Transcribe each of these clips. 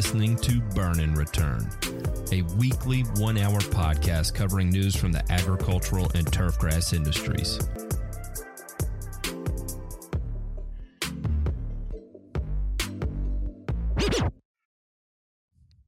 Listening to Burn and Return, a weekly one hour podcast covering news from the agricultural and turfgrass industries.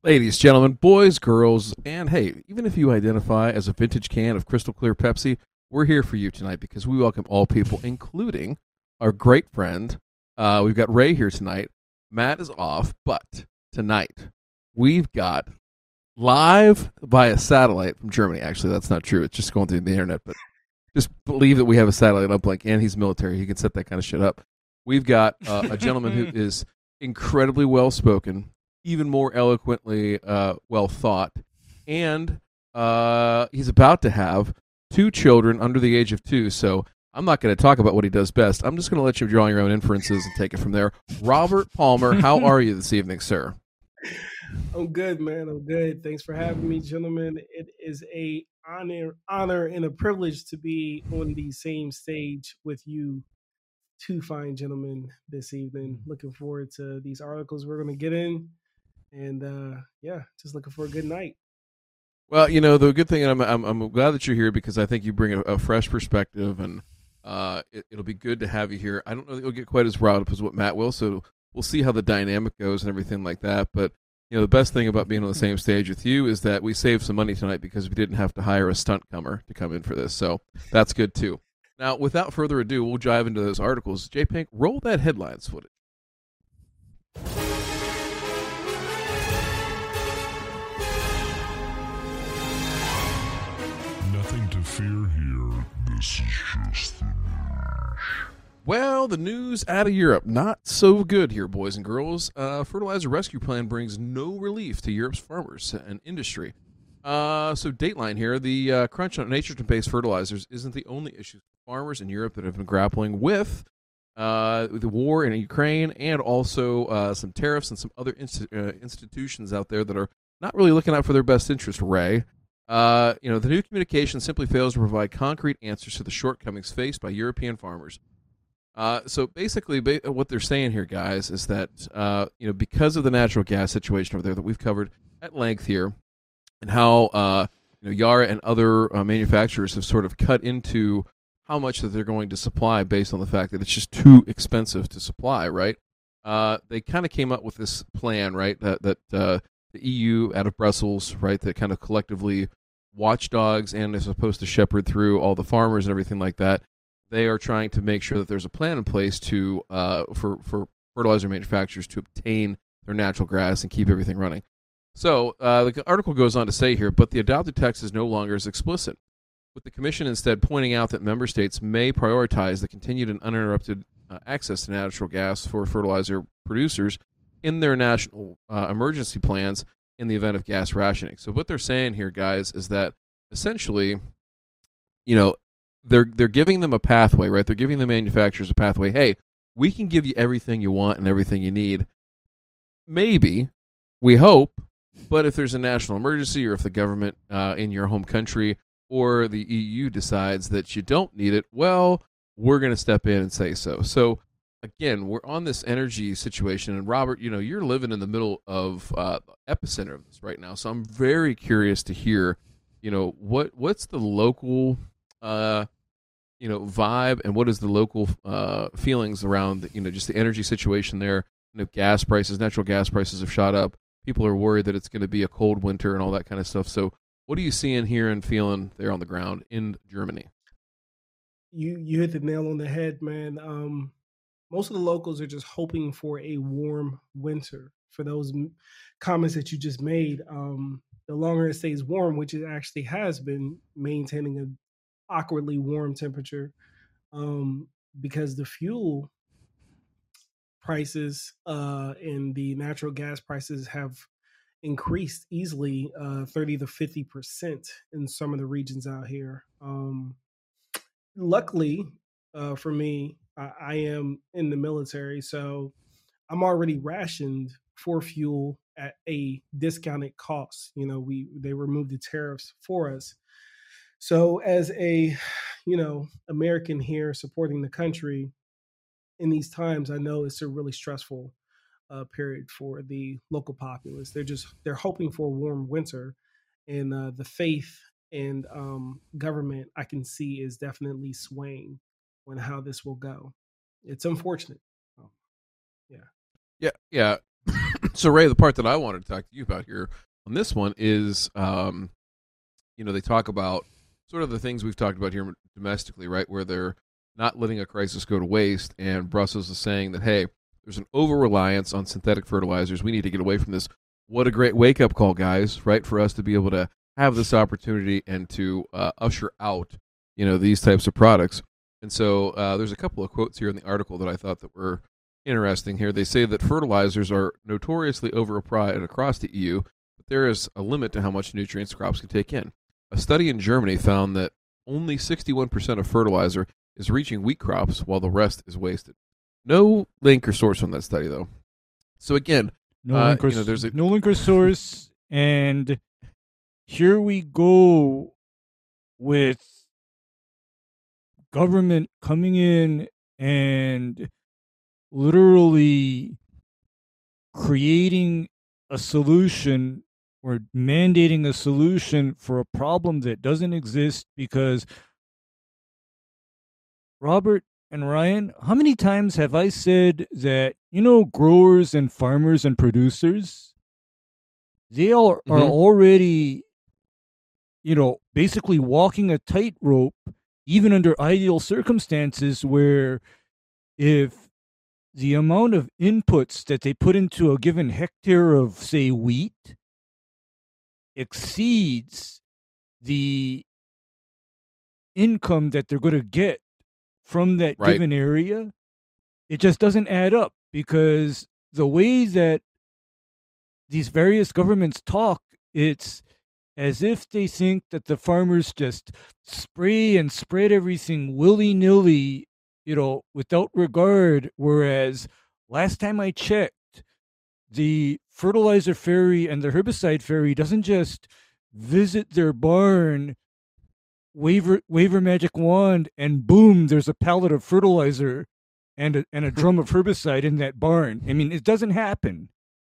Ladies, gentlemen, boys, girls, and hey, even if you identify as a vintage can of crystal clear Pepsi, we're here for you tonight because we welcome all people, including our great friend. Uh, we've got Ray here tonight. Matt is off, but tonight we've got live via satellite from Germany. Actually, that's not true. It's just going through the internet, but just believe that we have a satellite uplink and he's military. He can set that kind of shit up. We've got uh, a gentleman who is incredibly well spoken, even more eloquently uh, well thought, and uh, he's about to have two children under the age of two. So I'm not going to talk about what he does best. I'm just going to let you draw your own inferences and take it from there. Robert Palmer, how are you this evening, sir? I'm good, man. I'm good. Thanks for having me, gentlemen. It is a honor, honor, and a privilege to be on the same stage with you, two fine gentlemen, this evening. Looking forward to these articles we're going to get in, and uh, yeah, just looking for a good night. Well, you know, the good thing, I'm, I'm, I'm glad that you're here because I think you bring a, a fresh perspective, and uh, it, will be good to have you here. I don't know that you'll get quite as riled up as what Matt will, so we'll see how the dynamic goes and everything like that. But you know, the best thing about being on the same stage with you is that we saved some money tonight because we didn't have to hire a stunt comer to come in for this, so that's good too. Now, without further ado, we'll dive into those articles. J Pink, roll that headlines footage. Nothing to fear here. This is just the. Well, the news out of Europe, not so good here, boys and girls. Uh, fertilizer rescue plan brings no relief to Europe's farmers and industry. Uh, so, Dateline here the uh, crunch on nitrogen based fertilizers isn't the only issue farmers in Europe that have been grappling with. Uh, the war in Ukraine and also uh, some tariffs and some other inst- uh, institutions out there that are not really looking out for their best interest, Ray. You know, the new communication simply fails to provide concrete answers to the shortcomings faced by European farmers. Uh, so basically, ba- what they're saying here, guys, is that uh, you know because of the natural gas situation over there that we've covered at length here, and how uh, you know Yara and other uh, manufacturers have sort of cut into how much that they're going to supply based on the fact that it's just too expensive to supply, right? Uh, they kind of came up with this plan, right? That that the EU out of Brussels, right? That kind of collectively watchdogs and is supposed to shepherd through all the farmers and everything like that. They are trying to make sure that there's a plan in place to uh, for for fertilizer manufacturers to obtain their natural grass and keep everything running. So uh, the article goes on to say here, but the adopted text is no longer as explicit, with the commission instead pointing out that member states may prioritize the continued and uninterrupted uh, access to natural gas for fertilizer producers in their national uh, emergency plans in the event of gas rationing. So what they're saying here, guys, is that essentially, you know, they're they're giving them a pathway, right? They're giving the manufacturers a pathway. Hey, we can give you everything you want and everything you need. Maybe, we hope, but if there's a national emergency or if the government uh, in your home country or the EU decides that you don't need it, well, we're going to step in and say so. So again, we're on this energy situation, and Robert, you know, you're living in the middle of uh, epicenter of this right now. So I'm very curious to hear, you know, what what's the local, uh, you know, vibe, and what is the local uh, feelings around, you know, just the energy situation there. You know, gas prices, natural gas prices have shot up. People are worried that it's going to be a cold winter and all that kind of stuff. So, what are you seeing here and feeling there on the ground in Germany? You you hit the nail on the head, man. Um, most of the locals are just hoping for a warm winter. For those comments that you just made, um, the longer it stays warm, which it actually has been maintaining an awkwardly warm temperature, um, because the fuel prices uh, and the natural gas prices have increased easily uh, 30 to 50 percent in some of the regions out here. Um, luckily uh, for me, I, I am in the military, so I'm already rationed for fuel at a discounted cost. You know, we they removed the tariffs for us. So as a, you know, American here supporting the country in these times, I know it's a really stressful uh, period for the local populace. They're just they're hoping for a warm winter, and uh, the faith and um, government I can see is definitely swaying on how this will go. It's unfortunate. Yeah. Yeah. Yeah. so Ray, the part that I wanted to talk to you about here on this one is, um, you know, they talk about sort of the things we've talked about here domestically, right? Where they're not letting a crisis go to waste, and Brussels is saying that hey, there's an over reliance on synthetic fertilizers. We need to get away from this. What a great wake up call, guys! Right for us to be able to have this opportunity and to uh, usher out, you know, these types of products. And so uh, there's a couple of quotes here in the article that I thought that were interesting here. They say that fertilizers are notoriously overapplied across the EU, but there is a limit to how much nutrients crops can take in. A study in Germany found that only 61% of fertilizer is reaching wheat crops while the rest is wasted. No link or source on that study, though. So again, no uh, link or, you know, there's a- no link or source, and here we go with government coming in and literally creating a solution or mandating a solution for a problem that doesn't exist because Robert and Ryan, how many times have I said that, you know, growers and farmers and producers, they are Mhm. already, you know, basically walking a tightrope, even under ideal circumstances where if the amount of inputs that they put into a given hectare of, say, wheat exceeds the income that they're going to get from that Right. given area, it just doesn't add up because the way that these various governments talk, it's as if they think that the farmers just spray and spread everything willy nilly, you know, without regard. Whereas last time I checked, the fertilizer fairy and the herbicide fairy doesn't just visit their barn wave wave a magic wand and boom there's a pallet of fertilizer and a, and a hmm. drum of herbicide in that barn. I mean it doesn't happen.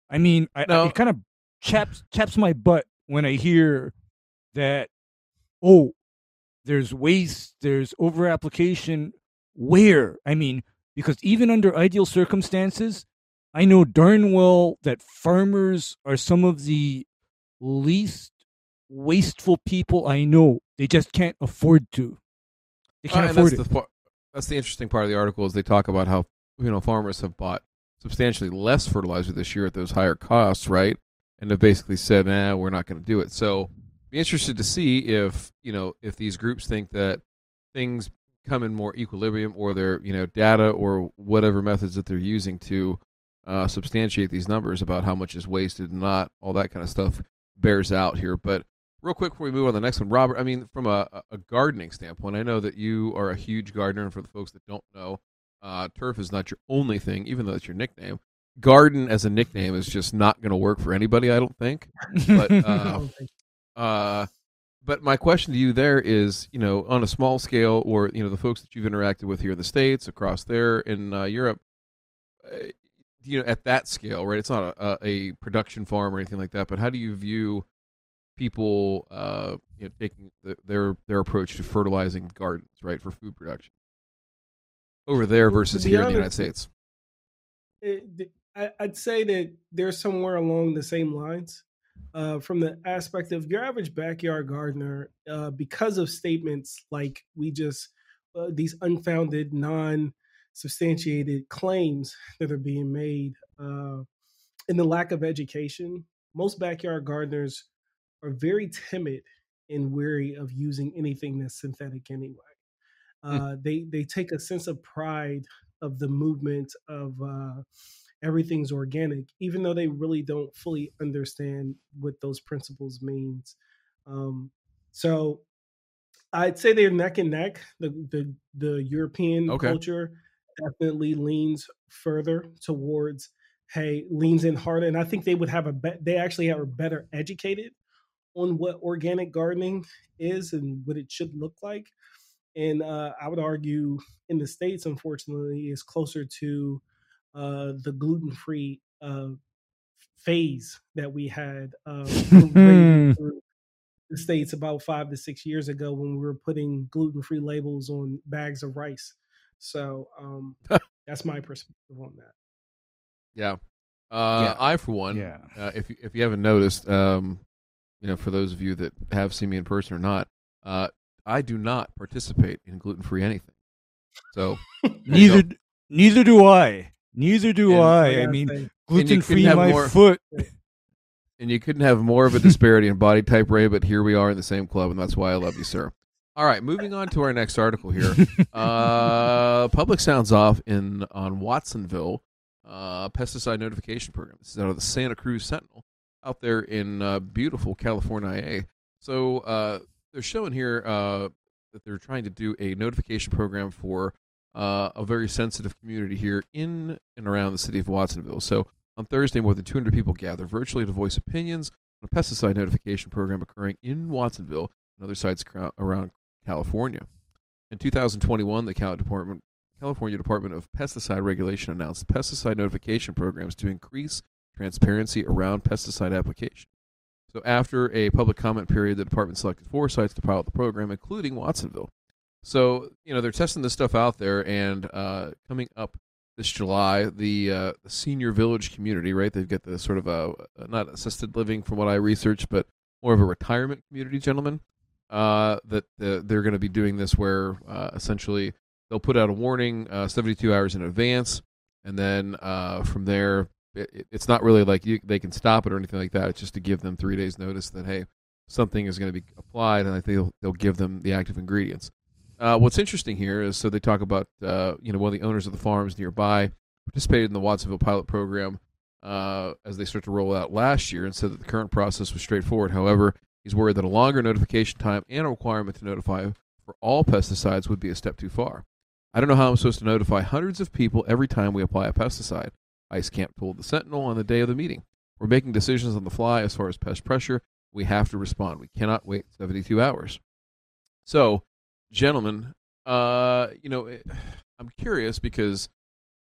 I mean I, No. it kind of chaps chaps my butt when i hear that oh there's waste there's over application where? I mean because even under ideal circumstances i know darn well that farmers are some of the least wasteful people I know. They just can't afford to. They Uh, can't and afford that's it. the that's the interesting part of the article is they talk about how you know farmers have bought substantially less fertilizer this year at those higher costs, right? And have basically said, "Nah, we're not going to do it." So, be interested to see if you know if these groups think that things come in more equilibrium, or their you know data or whatever methods that they're using to uh, substantiate these numbers about how much is wasted and not all that kind of stuff bears out here. But real quick before we move on to the next one, Robert, I mean, from a, a gardening standpoint, I know that you are a huge gardener, and for the folks that don't know, uh, turf is not your only thing, even though it's your nickname. Garden as a nickname is just not going to work for anybody, I don't think. But uh, uh, but my question to you there is, you know, on a small scale, or you know, the folks that you've interacted with here in the states, across there in uh, Europe, uh, you know, at that scale, right? It's not a, a, production farm or anything like that. But how do you view people, uh, you know, taking the, their their approach to fertilizing gardens, right, for food production over there versus here in the United States? it, I, I'd say that they're somewhere along the same lines. Uh, from the aspect of your average backyard gardener, uh, because of statements like we just uh, these unfounded, non-substantiated claims that are being made, uh, and the lack of education, most backyard gardeners are very timid and wary of using anything that's synthetic anyway. Uh, they they take a sense of pride of the movement of uh, everything's organic, even though they really don't fully understand what those principles means. Um, so I'd say they're neck and neck. The the the European Okay. culture definitely leans further towards hey leans in harder, and I think they would have a be- they actually are better educated on what organic gardening is and what it should look like. And uh, I would argue in the states, unfortunately, is closer to uh, the gluten free uh, phase that we had uh, raging the states about five to six years ago when we were putting gluten free labels on bags of rice. So um, that's my perspective on that. Yeah. Uh, Yeah. I, for one, Yeah. uh, if you- if you haven't noticed, um, you know, for those of you that have seen me in person or not, uh, I do not participate in gluten free anything. So Neither neither do I. Neither do And- I. Like I mean, gluten free my more- foot. and you couldn't have more of a disparity in body type, Ray. But here we are in the same club, and that's why I love you, sir. All right, moving on to our next article here. Uh, public sounds off in on Watsonville uh, pesticide notification program. This is out of the Santa Cruz Sentinel out there in uh, beautiful California. So uh, they're showing here uh, that they're trying to do a notification program for uh, a very sensitive community here in and around the city of Watsonville. So on Thursday, more than 200 people gathered virtually to voice opinions on a pesticide notification program occurring in Watsonville and other sites around California. In 2021, the California Department of Pesticide Regulation announced pesticide notification programs to increase transparency around pesticide application. So, after a public comment period, the department selected four sites to pilot the program, including Watsonville. So, you know, they're testing this stuff out there, and uh, coming up this July, the, uh, senior village community, right? They've got the sort of a not assisted living, from what I researched, but more of a retirement community, gentlemen. Uh, that uh, they're going to be doing this, where uh, essentially they'll put out a warning uh, 72 hours in advance, and then from there, it, it- it's not really like you, they can stop it or anything like that. It's just to give them three days notice that hey, something is going to be applied, and I think they'll, they'll give them the active ingredients. What's interesting here is so they talk about you know one of the owners of the farms nearby participated in the Watsonville pilot program uh, as they start to roll out last year, and said that the current process was straightforward. However, he's worried that a longer notification time and a requirement to notify for all pesticides would be a step too far. I don't know how I'm supposed to notify hundreds of people every time we apply a pesticide. Ice Camp told the Sentinel on the day of the meeting. We're making decisions on the fly as far as pest pressure. We have to respond. We cannot wait 72 hours. So, gentlemen, uh, you know, it, I'm curious because,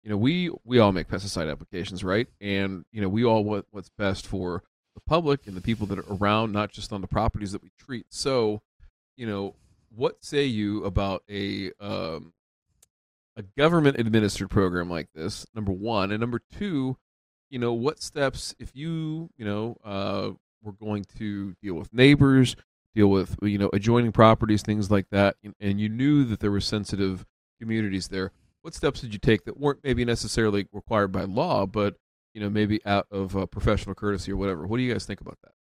you know, we we all make pesticide applications, right? And you know, we all want what's best for the public and the people that are around, not just on the properties that we treat. So, you know, what say you about a um, a government administered program like this? Number one, and number two, you know, what steps if you you know uh, were going to deal with neighbors, deal with you know adjoining properties, things like that, and, you knew that there were sensitive communities there. What steps did you take that weren't maybe necessarily required by law, but you know maybe out of uh, professional courtesy or whatever? What do you guys think about that?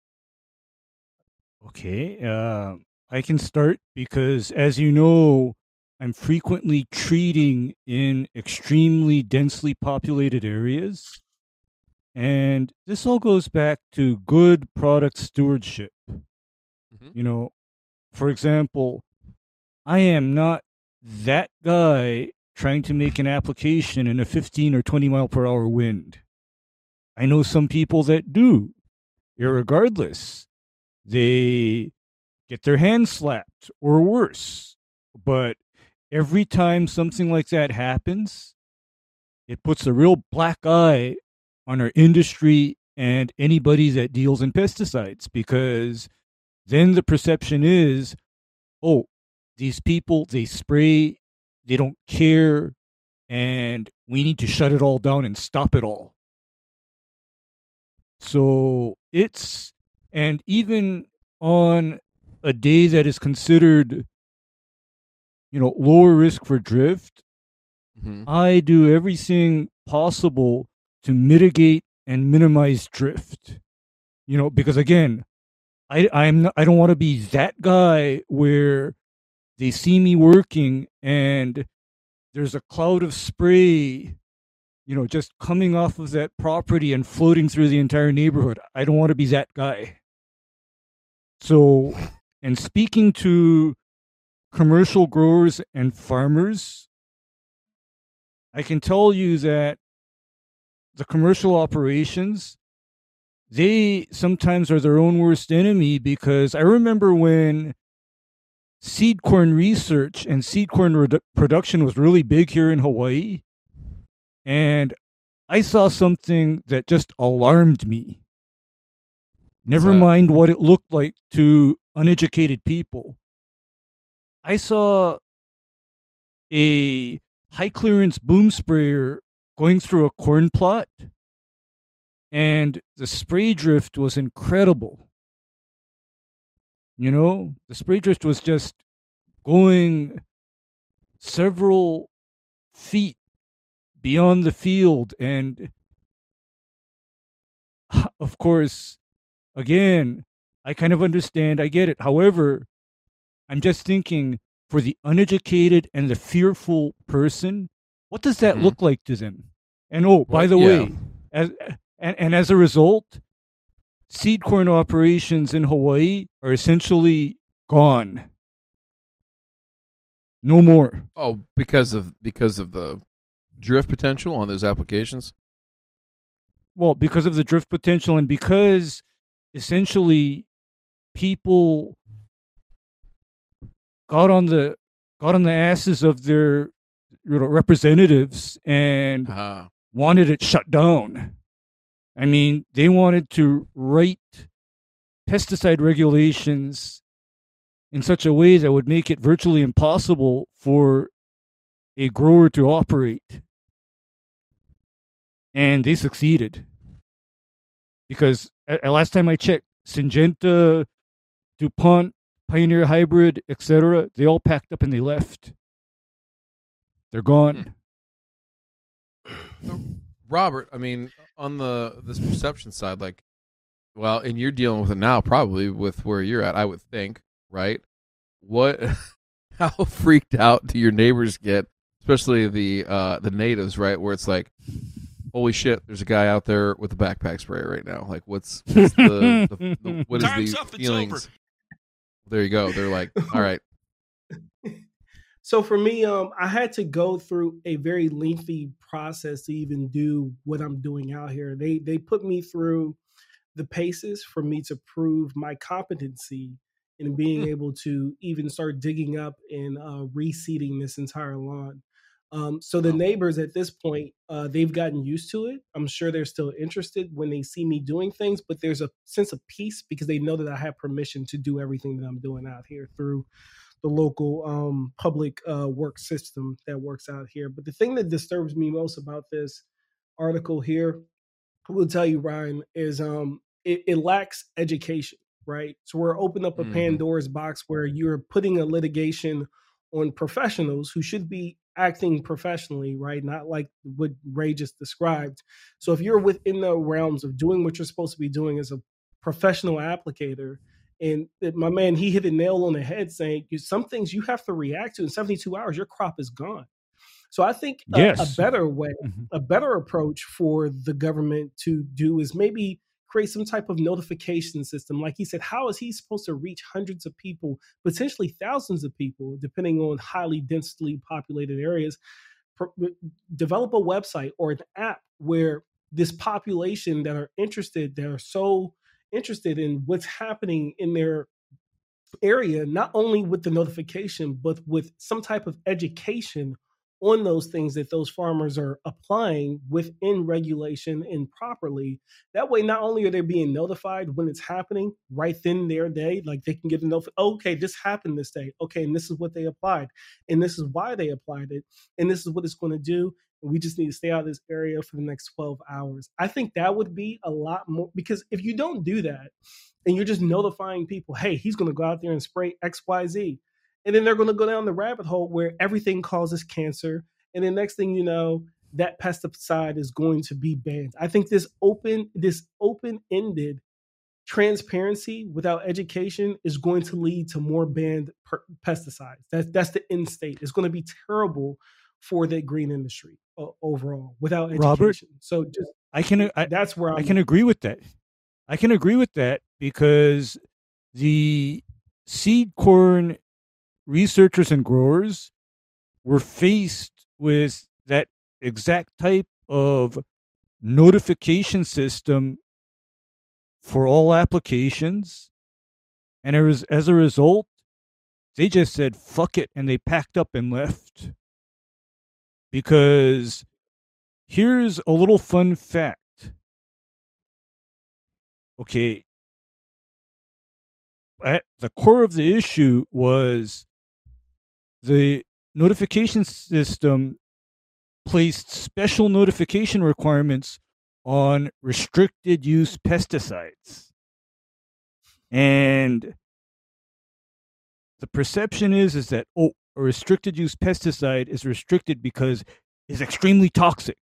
Okay, uh, I can start because, as you know, I'm frequently treating in extremely densely populated areas. And this all goes back to good product stewardship. Mhm. You know, for example, I am not that guy trying to make an application in a 15 or 20 mile per hour wind. I know some people that do. Irregardless, they get their hands slapped or worse. But every time something like that happens, it puts a real black eye on our industry and anybody that deals in pesticides because then the perception is oh, these people, they spray, they don't care, and we need to shut it all down and stop it all. So it's, and even on a day that is considered, you know, lower risk for drift, Mm-hmm. I do everything possible to mitigate and minimize drift. You know, because again, I I'm not, I don't want to be that guy where they see me working and there's a cloud of spray you know just coming off of that property and floating through the entire neighborhood i don't want to be that guy so and speaking to commercial growers and farmers i can tell you that the commercial operations they sometimes are their own worst enemy because i remember when seed corn research and seed corn production was really big here in Hawaii. And I saw something that just alarmed me. Never mind what it looked like to uneducated people. I saw a high clearance boom sprayer going through a corn plot, and the spray drift was incredible. You know, the spray drift was just going several feet beyond the field. And of course, again, I kind of understand. I get it. However, I'm just thinking for the uneducated and the fearful person, what does that Mhm. look like to them? And oh, by Well, the yeah. way, as and, and as a result, seed corn operations in Hawaii are essentially gone. No more. Oh, because of because of the drift potential on those applications. Well, because of the drift potential and because essentially people got on the got on the asses of their you know, representatives and Uh, wanted it shut down. I mean, they wanted to write pesticide regulations in such a way that would make it virtually impossible for a grower to operate. And they succeeded. Because at, at last time I checked, Syngenta, DuPont, Pioneer Hybrid, etc., they all packed up and they left. They're gone. Robert, I mean, on the this perception side, like, well, and you're dealing with it now, probably with where you're at, I would think, right? What, how freaked out do your neighbors get, especially the uh the natives, right? Where it's like, holy shit, there's a guy out there with a backpack sprayer right now. Like, what's, what's the, the, the what is Time's the up, feelings? There you go. They're like, all right, So for me, um, I had to go through a very lengthy process to even do what I'm doing out here. They they put me through the paces for me to prove my competency in being Hmm. able to even start digging up and uh, reseeding this entire lawn. Um, so the Wow. neighbors at this point, uh, they've gotten used to it. I'm sure they're still interested when they see me doing things, but there's a sense of peace because they know that I have permission to do everything that I'm doing out here through the local um, public uh, work system that works out here. But the thing that disturbs me most about this article here, I will tell you, Ryan, is um, it, it lacks education, right? So we're opening up a Mhm. Pandora's box where you're putting a litigation on professionals who should be acting professionally, right? Not like what Ray just described. So if you're within the realms of doing what you're supposed to be doing as a professional applicator, and my man, he hit a nail on the head saying some things you have to react to in 72 hours, your crop is gone. So I think a, Yes. a better way, Mhm. a better approach for the government to do is maybe create some type of notification system. Like he said, how is he supposed to reach hundreds of people, potentially thousands of people, depending on highly densely populated areas? Pro- uh, develop a website or an app where this population that are interested, that are so interested in what's happening in their area, not only with the notification, but with some type of education on those things that those farmers are applying within regulation and properly. That way, not only are they being notified when it's happening right then their day, like they can get a note, okay, this happened this day. Okay, and this is what they applied, and this is why they applied it, and this is what it's going to do. We just need to stay out of this area for the next 12 hours. I think that would be a lot more because if you don't do that and you're just notifying people, hey, he's going to go out there and spray XYZ. And then they're going to go down the rabbit hole where everything causes cancer. And then next thing you know, that pesticide is going to be banned. I think this open, this open-ended transparency without education is going to lead to more banned per- pesticides. That's that's the end state. It's going to be terrible for the green industry uh, overall without education. Robert, so just I can I, that's where I'm, I can agree with that. I can agree with that because the seed corn researchers and growers were faced with that exact type of notification system for all applications. And was, as a result, they just said, fuck it, and they packed up and left. Because here's a little fun fact. Okay. At the core of the issue was the notification system placed special notification requirements on restricted use pesticides. And the perception is is that oh a restricted use pesticide is restricted because it's extremely toxic.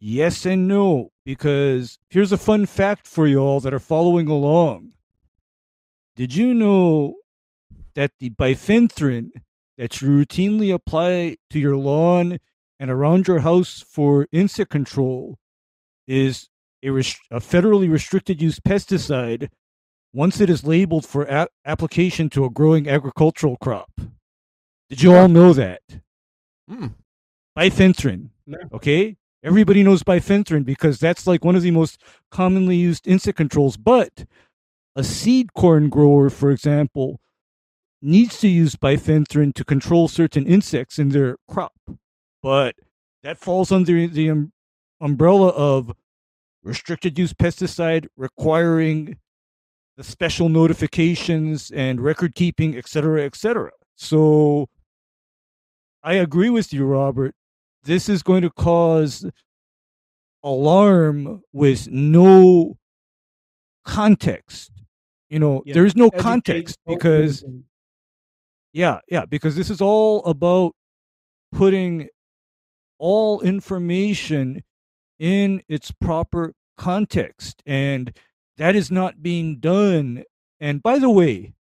Yes and no, because here's a fun fact for you all that are following along. Did you know that the bifenthrin that you routinely apply to your lawn and around your house for insect control is a, rest- a federally restricted use pesticide once it is labeled for a- application to a growing agricultural crop. Did you all know that? Hmm. Bifenthrin. No. Okay? Everybody knows bifenthrin because that's like one of the most commonly used insect controls. But a seed corn grower, for example, needs to use bifenthrin to control certain insects in their crop. But that falls under the um, umbrella of restricted use pesticide requiring the special notifications and record keeping, et cetera, et cetera. So I agree with you, Robert. This is going to cause alarm with no context. You know, Yeah, there's no educate context because. Yeah, yeah, because this is all about putting all information in its proper context. And that is not being done. And by the way,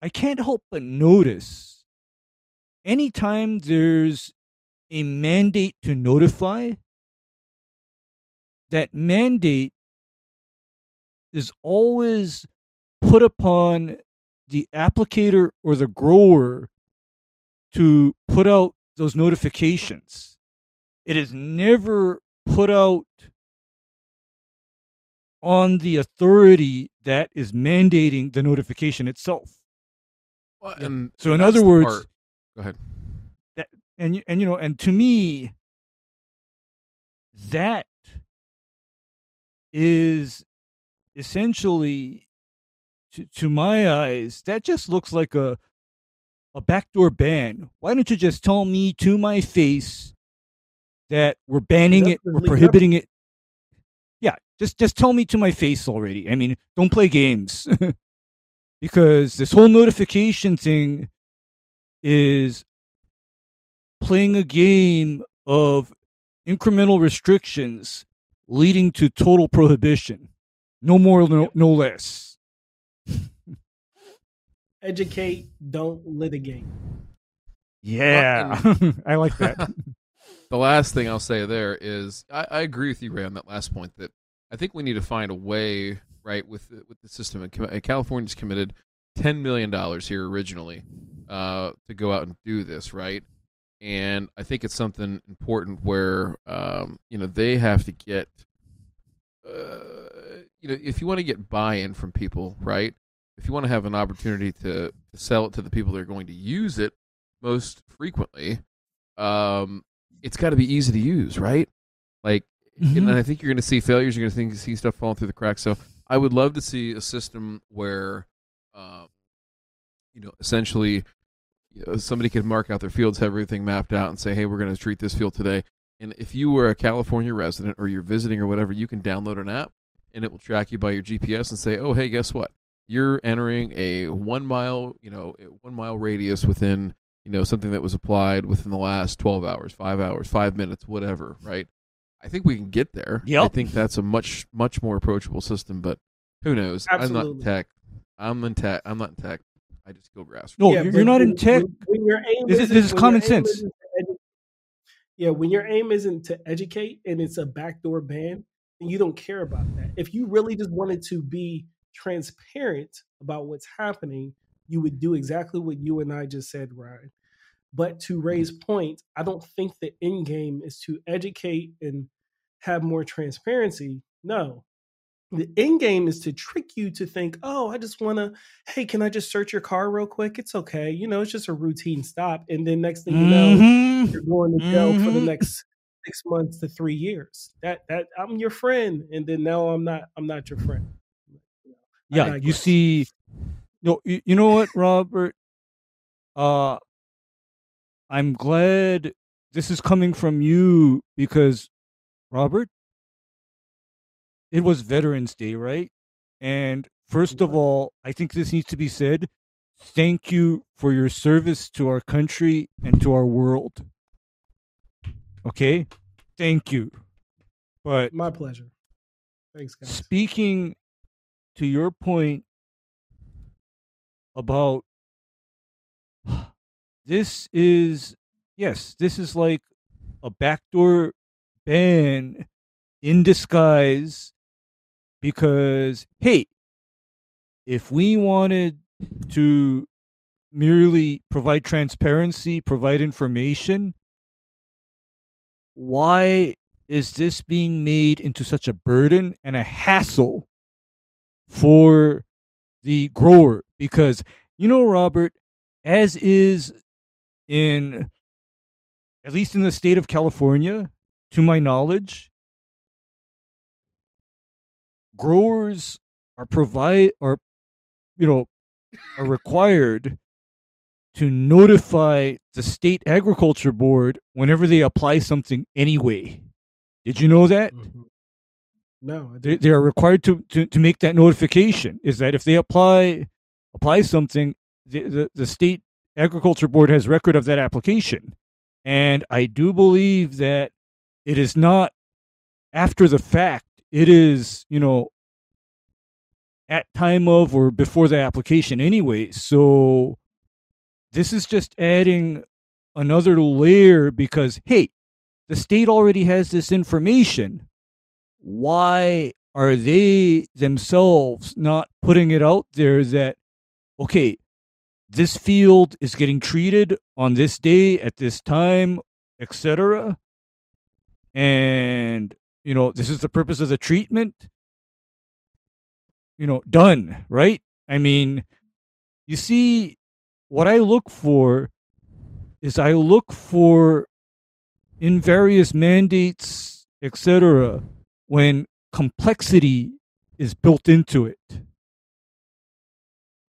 I can't help but notice anytime there's a mandate to notify, that mandate is always put upon the applicator or the grower to put out those notifications. It is never put out on the authority that is mandating the notification itself. Well, and So in other words, part- go ahead. and and you know, and to me, that is essentially, to, to my eyes, that just looks like a a backdoor ban. Why don't you just tell me to my face that we're banning it, we're prohibiting it? Yeah, just just tell me to my face already. I mean, don't play games. because this whole notification thing is playing a game of incremental restrictions leading to total prohibition. No more, no, no less. educate, don't litigate. Yeah, I like that. The last thing I'll say there is I, I agree with you, Ray, on that last point. That I think we need to find a way, right, with the, with the system. And and California's committed ten million dollars here originally uh, to go out and do this, right? And I think it's something important where um, you know they have to get, uh, you know, if you want to get buy-in from people, right? If you want to have an opportunity to, to sell it to the people that are going to use it most frequently, um, it's got to be easy to use, right? Like, and I think you're going to see failures. You're going to see stuff falling through the cracks. So I would love to see a system where, um, you know, essentially you know, somebody could mark out their fields, have everything mapped out, and say, "Hey, we're going to treat this field today." And if you were a California resident or you're visiting or whatever, you can download an app, and it will track you by your GPS and say, "Oh, hey, guess what? You're entering a one mile, you know, one mile radius within." You know something that was applied within the last twelve hours, five hours, five minutes, whatever, mm-hmm. right? I think we can get there. I think that's a much much more approachable system, but who knows? I'm not in tech. I'm in tech. I'm not in tech. I just go grassroots. No, Yeah, you're, not in tech. When, when your aim This is- this is common sense. edu- yeah, when your aim isn't to educate and it's a backdoor ban, then you don't care about that. If you really just wanted to be transparent about what's happening, you would do exactly what you and I just said, Ryan. But to Ray's point, I don't think the end game is to educate and have more transparency. No. The end game is to trick you to think, oh, I just want to, hey, can I just search your car real quick? It's okay. You know, it's just a routine stop. And then next thing you know, Mhm. you're going to jail for the Mhm. next six months to three years. That that I'm your friend, and then now I'm not. I'm not your friend. Yeah, you see, no, you, you know what, Robert? Uh, I'm glad this is coming from you because, Robert, it was Veterans Day, right? And first of all, I think this needs to be said. Thank you for your service to our country and to our world. Okay? Thank you. But My pleasure. Thanks, guys. speaking to your point about this is yes this is like a backdoor ban in disguise because hey if we wanted to merely provide transparency provide information why is this being made into such a burden and a hassle for the grower? Because you know robert as is in at least in the state of california to my knowledge growers are provide are you know are required to notify the state agriculture board whenever they apply something anyway. Did you know that? Mhm. No, they, they are required to, to, to make that notification is that if they apply apply something the, the, the state agriculture board has record of that application. And i do believe that it is not after the fact. It is you know at time of or before the application anyway. So this is just adding another layer because hey the state already has this information. Why are they themselves not putting it out there that okay this field is getting treated on this day at this time etc and you know this is the purpose of the treatment? You know done right? I mean you see what i look for is i look for in various mandates etc when complexity is built into it.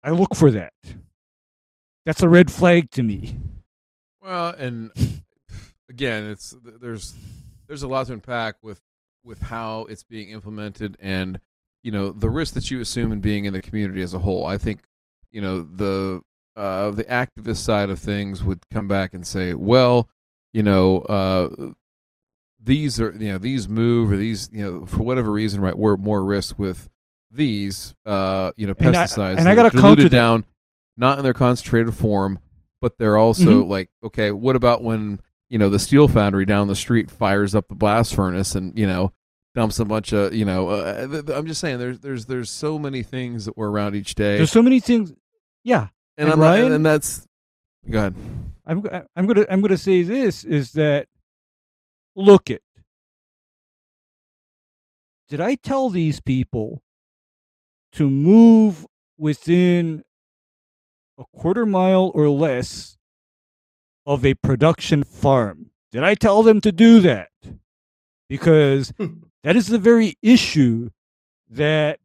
I look for that. That's a red flag to me. Well, and again, it's there's there's a lot to unpack with with how it's being implemented and you know the risk that you assume in being in the community as a whole. I think you know the uh, the activist side of things would come back and say, well, you know, uh, these are you know these move or these you know for whatever reason, right? We're more risk with these uh, you know And I- pesticides and I are diluted counter down, not in their concentrated form, but they're also Mhm. like, okay, what about when you know the steel foundry down the street fires up the blast furnace and you know dumps a bunch of you know uh, i'm just saying there's there's there's so many things that we're around each day There's so many things. Yeah, and, and I'm not, and that's go ahead I'm I'm gonna I'm gonna say this is that look it. Did I tell these people to move within a quarter mile or less of a production farm? Did I tell them to do that? Because that is the very issue that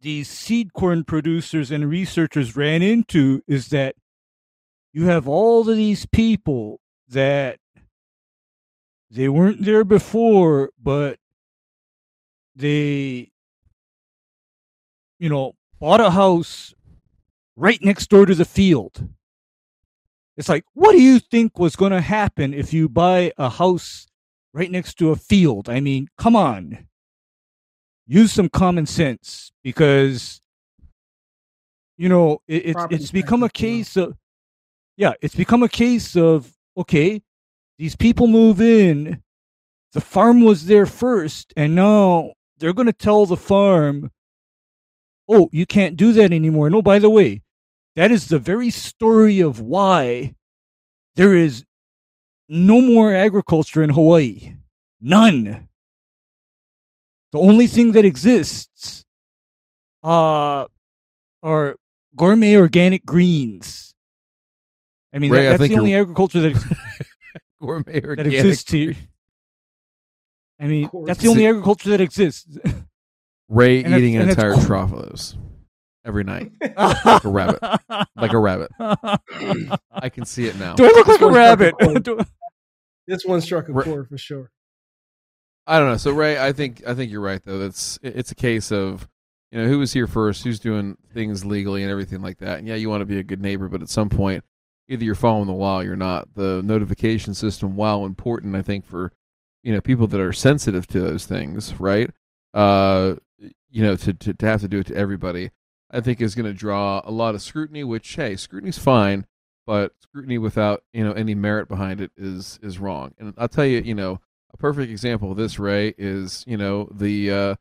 these seed corn producers and researchers ran into is that you have all of these people that they weren't there before, but they, you know, bought a house right next door to the field. It's like, what do you think was going to happen if you buy a house right next to a field. I mean, come on. Use some common sense because you know, it, it's it's become a taxes, you know. case of yeah, it's become a case of okay, these people move in, the farm was there first, and now they're going to tell the farm, oh, you can't do that anymore. No, by the way, that is the very story of why there is no more agriculture in Hawaii. None. The only thing that exists uh, are gourmet organic greens. I mean, Ray, that- I that's think the only you're- agriculture that, ex- Gourmet that exists here. I mean, that's the only agriculture that exists. Ray And eating an entire cool. trough of those every night, like a rabbit, like a rabbit. I can see it now. Do I look like a rabbit? fucking This one struck a Right. chord for sure. I don't know. So Ray, I think I think you're right though. That's it's a case of you know who was here first, who's doing things legally and everything like that. And yeah, you want to be a good neighbor, but at some point, either you're following the law or you're not. The notification system, while important, I think for you know people that are sensitive to those things, right? Uh, you know, to to, to have to do it to everybody, I think is going to draw a lot of scrutiny. Which hey, scrutiny's fine, but scrutiny without you know any merit behind it is is wrong. And I'll tell you, you know, a perfect example of this, Ray, is you know the uh,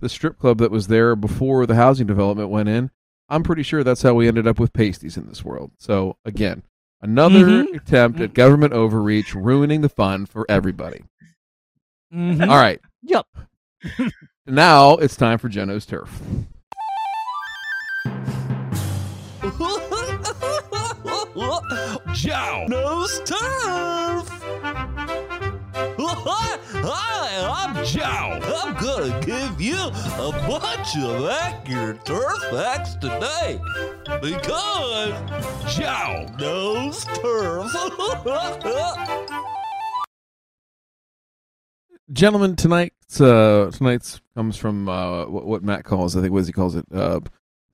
the strip club that was there before the housing development went in. I'm pretty sure that's how we ended up with pasties in this world. So again, another Mhm. attempt at government overreach, ruining the fun for everybody. Mhm. All right, Yep. now it's time for Geno's turf. Joe knows turf. Hi, I'm Joe. I'm gonna give you a bunch of accurate turf facts today because Joe knows turf. gentlemen, tonight's uh, tonight's comes from uh, what, what Matt calls, I think, what he calls it, uh,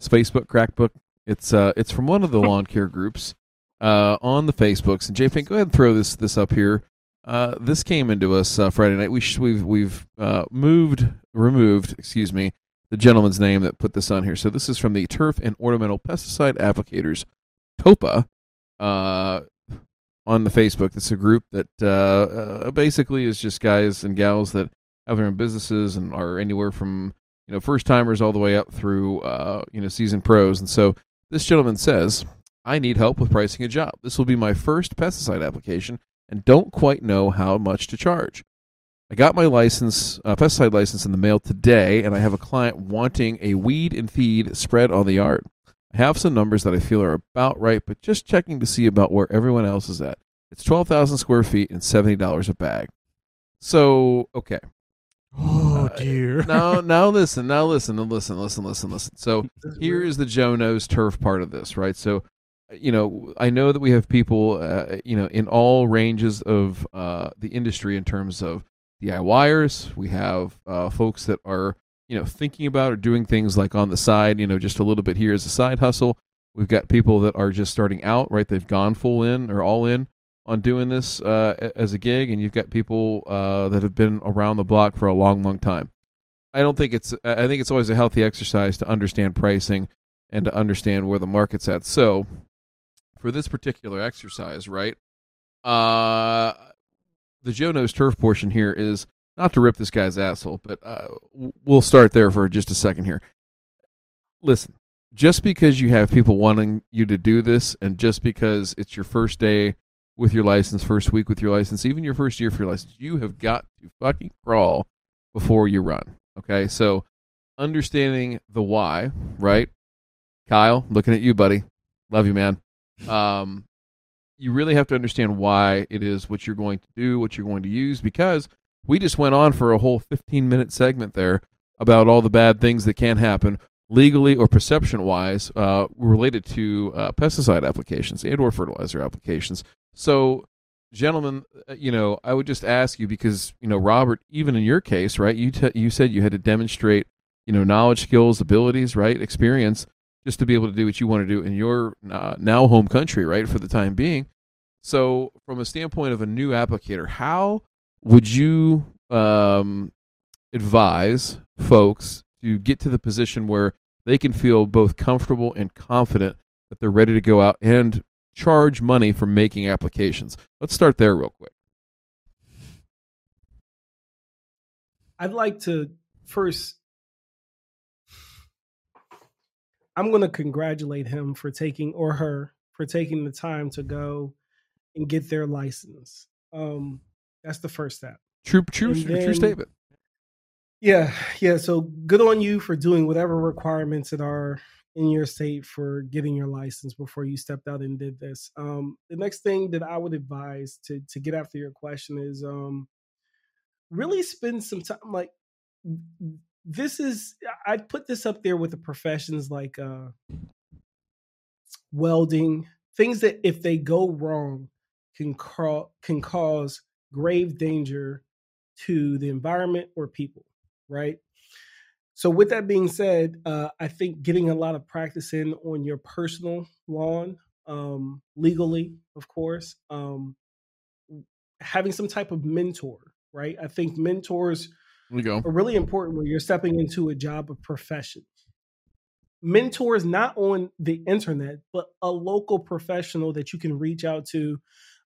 Spacebook, Crackbook. It's uh, it's from one of the lawn care groups uh, on the Facebooks. And JPink, go ahead and throw this this up here. Uh, this came into us uh, Friday night. We sh- we've we've uh, moved removed, excuse me, the gentleman's name that put this on here. So this is from the Turf and Ornamental Pesticide Applicators, TOPA. Uh, on the Facebook. It's a group that uh, uh, basically is just guys and gals that have their own businesses and are anywhere from you know first timers all the way up through you know seasoned pros. And so this gentleman says, "I need help with pricing a job. This will be my first pesticide application, and don't quite know how much to charge." I got my license, uh, pesticide license, in the mail today, and I have a client wanting a weed and feed spread on the yard. I have some numbers that I feel are about right, but just checking to see about where everyone else is at. It's 12,000 square feet and $70 a bag. So, okay. Oh Uh, dear. Now, now listen, now listen, and listen, listen, listen, listen. So, here is the Joe knows turf part of this, right? So, you know, I know that we have people, uh, you know, in all ranges of uh, the industry in terms of DIYers. We have uh, folks that are, you know, thinking about or doing things like on the side, you know, just a little bit here as a side hustle. We've got people that are just starting out, right? They've gone full in or all in on doing this uh, as a gig, and you've got people uh, that have been around the block for a long, long time. I don't think it's. I think it's always a healthy exercise to understand pricing and to understand where the market's at. So, for this particular exercise, right? Uh, the Joe knows turf portion here is not to rip this guy's asshole, but uh, we'll start there for just a second here. Listen, just because you have people wanting you to do this, and just because it's your first day with your license, first week with your license, even your first year for your license, you have got to fucking crawl before you run. Okay, so understanding the why, right? Kyle, looking at you, buddy. Love you, man. Um, you really have to understand why it is what you're going to do, what you're going to use, because we just went on for a whole 15 minute segment there about all the bad things that can happen legally or perception wise uh, related to uh, pesticide applications and or fertilizer applications. So, gentlemen, uh, you know, I would just ask you because you know, Robert, even in your case, right? You t- you said you had to demonstrate, you know, knowledge, skills, abilities, right, experience, just to be able to do what you want to do in your uh, now home country, right, for the time being. So, from a standpoint of a new applicator, how would you um, advise folks to get to the position where they can feel both comfortable and confident that they're ready to go out and charge money for making applications? Let's start there real quick. I'd like to first. I'm going to congratulate him for taking or her for taking the time to go and get their license. Um, that's the first step. True, true, And true statement. Yeah, yeah. So good on you for doing whatever requirements that are in your state for getting your license before you stepped out and did this. Um, the next thing that I would advise to to get after your question is um, really spend some time. Like this is, I'd put this up there with the professions like uh, welding, things that if they go wrong can ca- can cause grave danger to the environment or people right? So, with that being said, uh, I think getting a lot of practice in on your personal lawn, um, legally, of course, um, having some type of mentor, right? I think mentors we go. are really important when you're stepping into a job of profession. Mentors not on the internet, but a local professional that you can reach out to.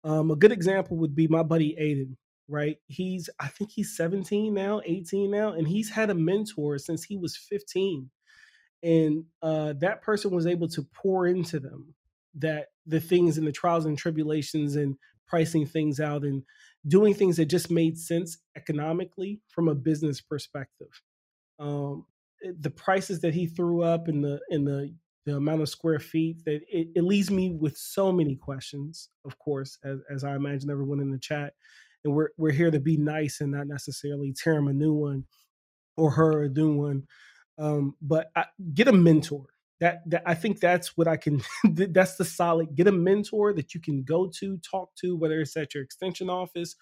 Um, a good example would be my buddy Aiden, right? He's, I think he's 17 now, 18 now, and he's had a mentor since he was 15. And uh, that person was able to pour into them that the things and the trials and tribulations and pricing things out and doing things that just made sense economically from a business perspective. Um, the prices that he threw up and the and the the amount of square feet that it, it leaves me with so many questions, of course, as, as I imagine everyone in the chat. And we're we're here to be nice and not necessarily tear him a new one or her a new one. Um, but I, get a mentor. That, that I think that's what I can. that's the solid. Get a mentor that you can go to, talk to, whether it's at your extension office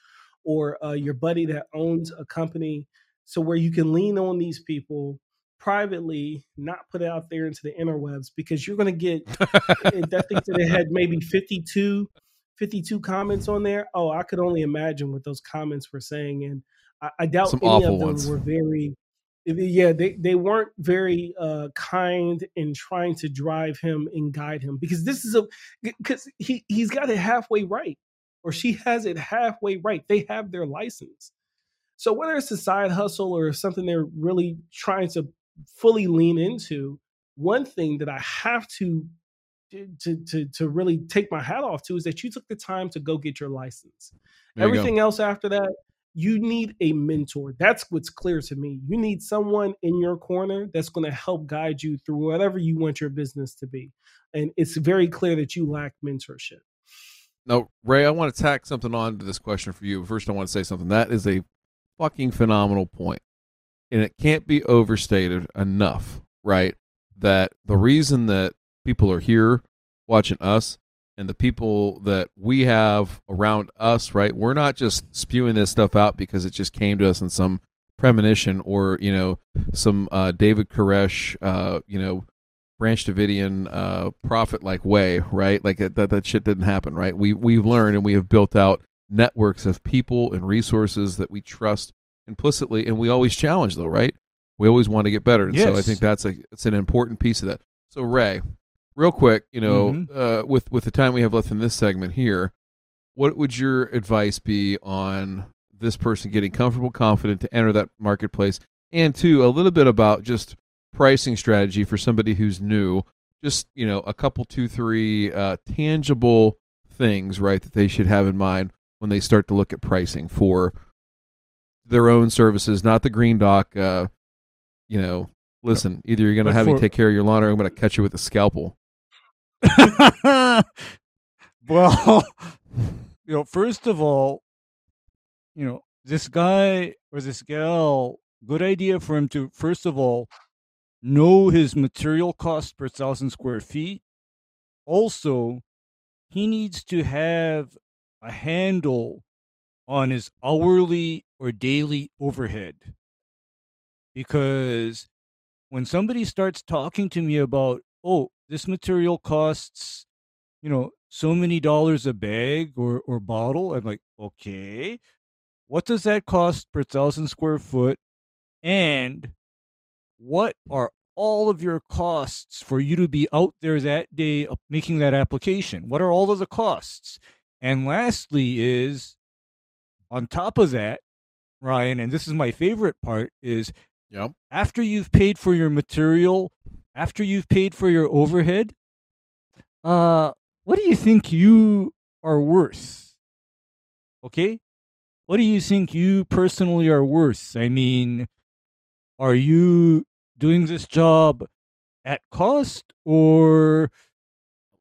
or uh, your buddy that owns a company, so where you can lean on these people privately, not put it out there into the interwebs because you're going to get. I think that it had maybe 52, 52 comments on there. Oh, I could only imagine what those comments were saying, and I, I doubt Some any of them ones. were very. Yeah, they, they weren't very uh, kind in trying to drive him and guide him because this is a because he he's got it halfway right or she has it halfway right. They have their license. So whether it's a side hustle or something they're really trying to fully lean into, one thing that I have to to to to really take my hat off to is that you took the time to go get your license. There you go. Everything else after that, you need a mentor. That's what's clear to me. You need someone in your corner that's going to help guide you through whatever you want your business to be. And it's very clear that you lack mentorship. Now, Ray, I want to tack something on to this question for you. First, I want to say something. That is a fucking phenomenal point. And it can't be overstated enough, right? That the reason that people are here watching us and the people that we have around us, right? We're not just spewing this stuff out because it just came to us in some premonition or, you know, some uh, David Koresh, uh, you know, Branch Davidian uh, prophet like way, right? Like that, that that shit didn't happen, right? We we've learned and we have built out networks of people and resources that we trust implicitly, and we always challenge, though, right? We always want to get better, and so I think that's a it's an important piece of that. So Ray, real quick, you know, Mhm. uh, with with the time we have left in this segment here, what would your advice be on this person getting comfortable, confident to enter that marketplace, and two, a little bit about just pricing strategy for somebody who's new. Just you know a couple two three uh, tangible things right that they should have in mind when they start to look at pricing for their own services not the green dock uh, you know listen either you're going to have me take care of your lawn or i'm going to cut you with a scalpel well, you know, first of all, you know, this guy or this gal, good idea for him to first of all know his material cost per thousand square feet. Also, he needs to have a handle on his hourly or daily overhead. Because when somebody starts talking to me about, oh, this material costs, you know, so many dollars a bag or, or bottle, I'm like, okay, what does that cost per thousand square foot? And what are all of your costs for you to be out there that day uh, making that application? What are all of the costs? And lastly, is on top of that, Ryan, and this is my favorite part, is Yep. after you've paid for your material, after you've paid for your overhead, uh, what do you think you are worth? Okay? What do you think you personally are worth? I mean, are you doing this job at cost or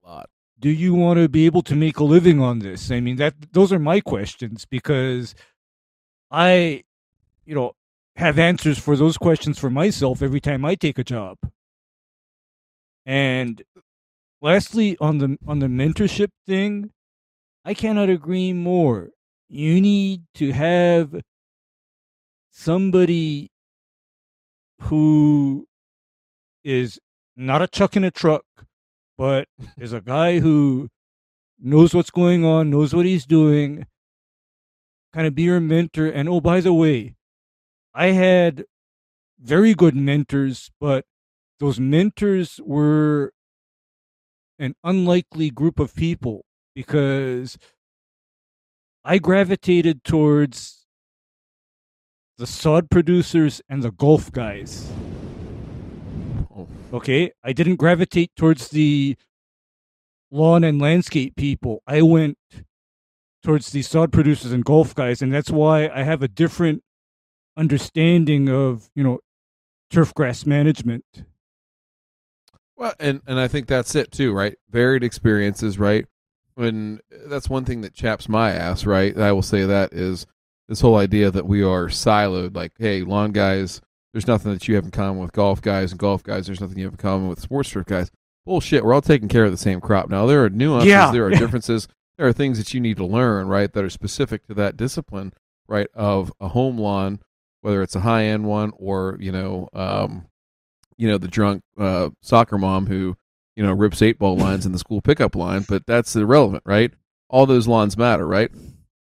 A lot. do you want to be able to make a living on this? I mean, that those are my questions because I, you know, have answers for those questions for myself every time I take a job. And lastly, on the on the mentorship thing, I cannot agree more. You need to have somebody who is not a chuck in a truck, but is a guy who knows what's going on, knows what he's doing, kind of be your mentor. And oh, by the way, I had very good mentors, but those mentors were an unlikely group of people because I gravitated towards the sod producers and the golf guys. Oh. Okay, I didn't gravitate towards the lawn and landscape people. I went towards the sod producers and golf guys, and that's why I have a different understanding of you know turf grass management. Well, and and I think that's it too, right? Varied experiences, right? When that's one thing that chaps my ass, right? I will say that is this whole idea that we are siloed. Like, hey, lawn guys, there's nothing that you have in common with golf guys, and golf guys, there's nothing you have in common with sports turf guys. Bullshit. We're all taking care of the same crop. Now there are nuances, Yeah. there are differences, there are things that you need to learn, right? That are specific to that discipline, right? Of a home lawn, whether it's a high end one or you know, um, you know, the drunk uh, soccer mom who you know rips eight ball lines in the school pickup line, but that's irrelevant, right? All those lawns matter, right?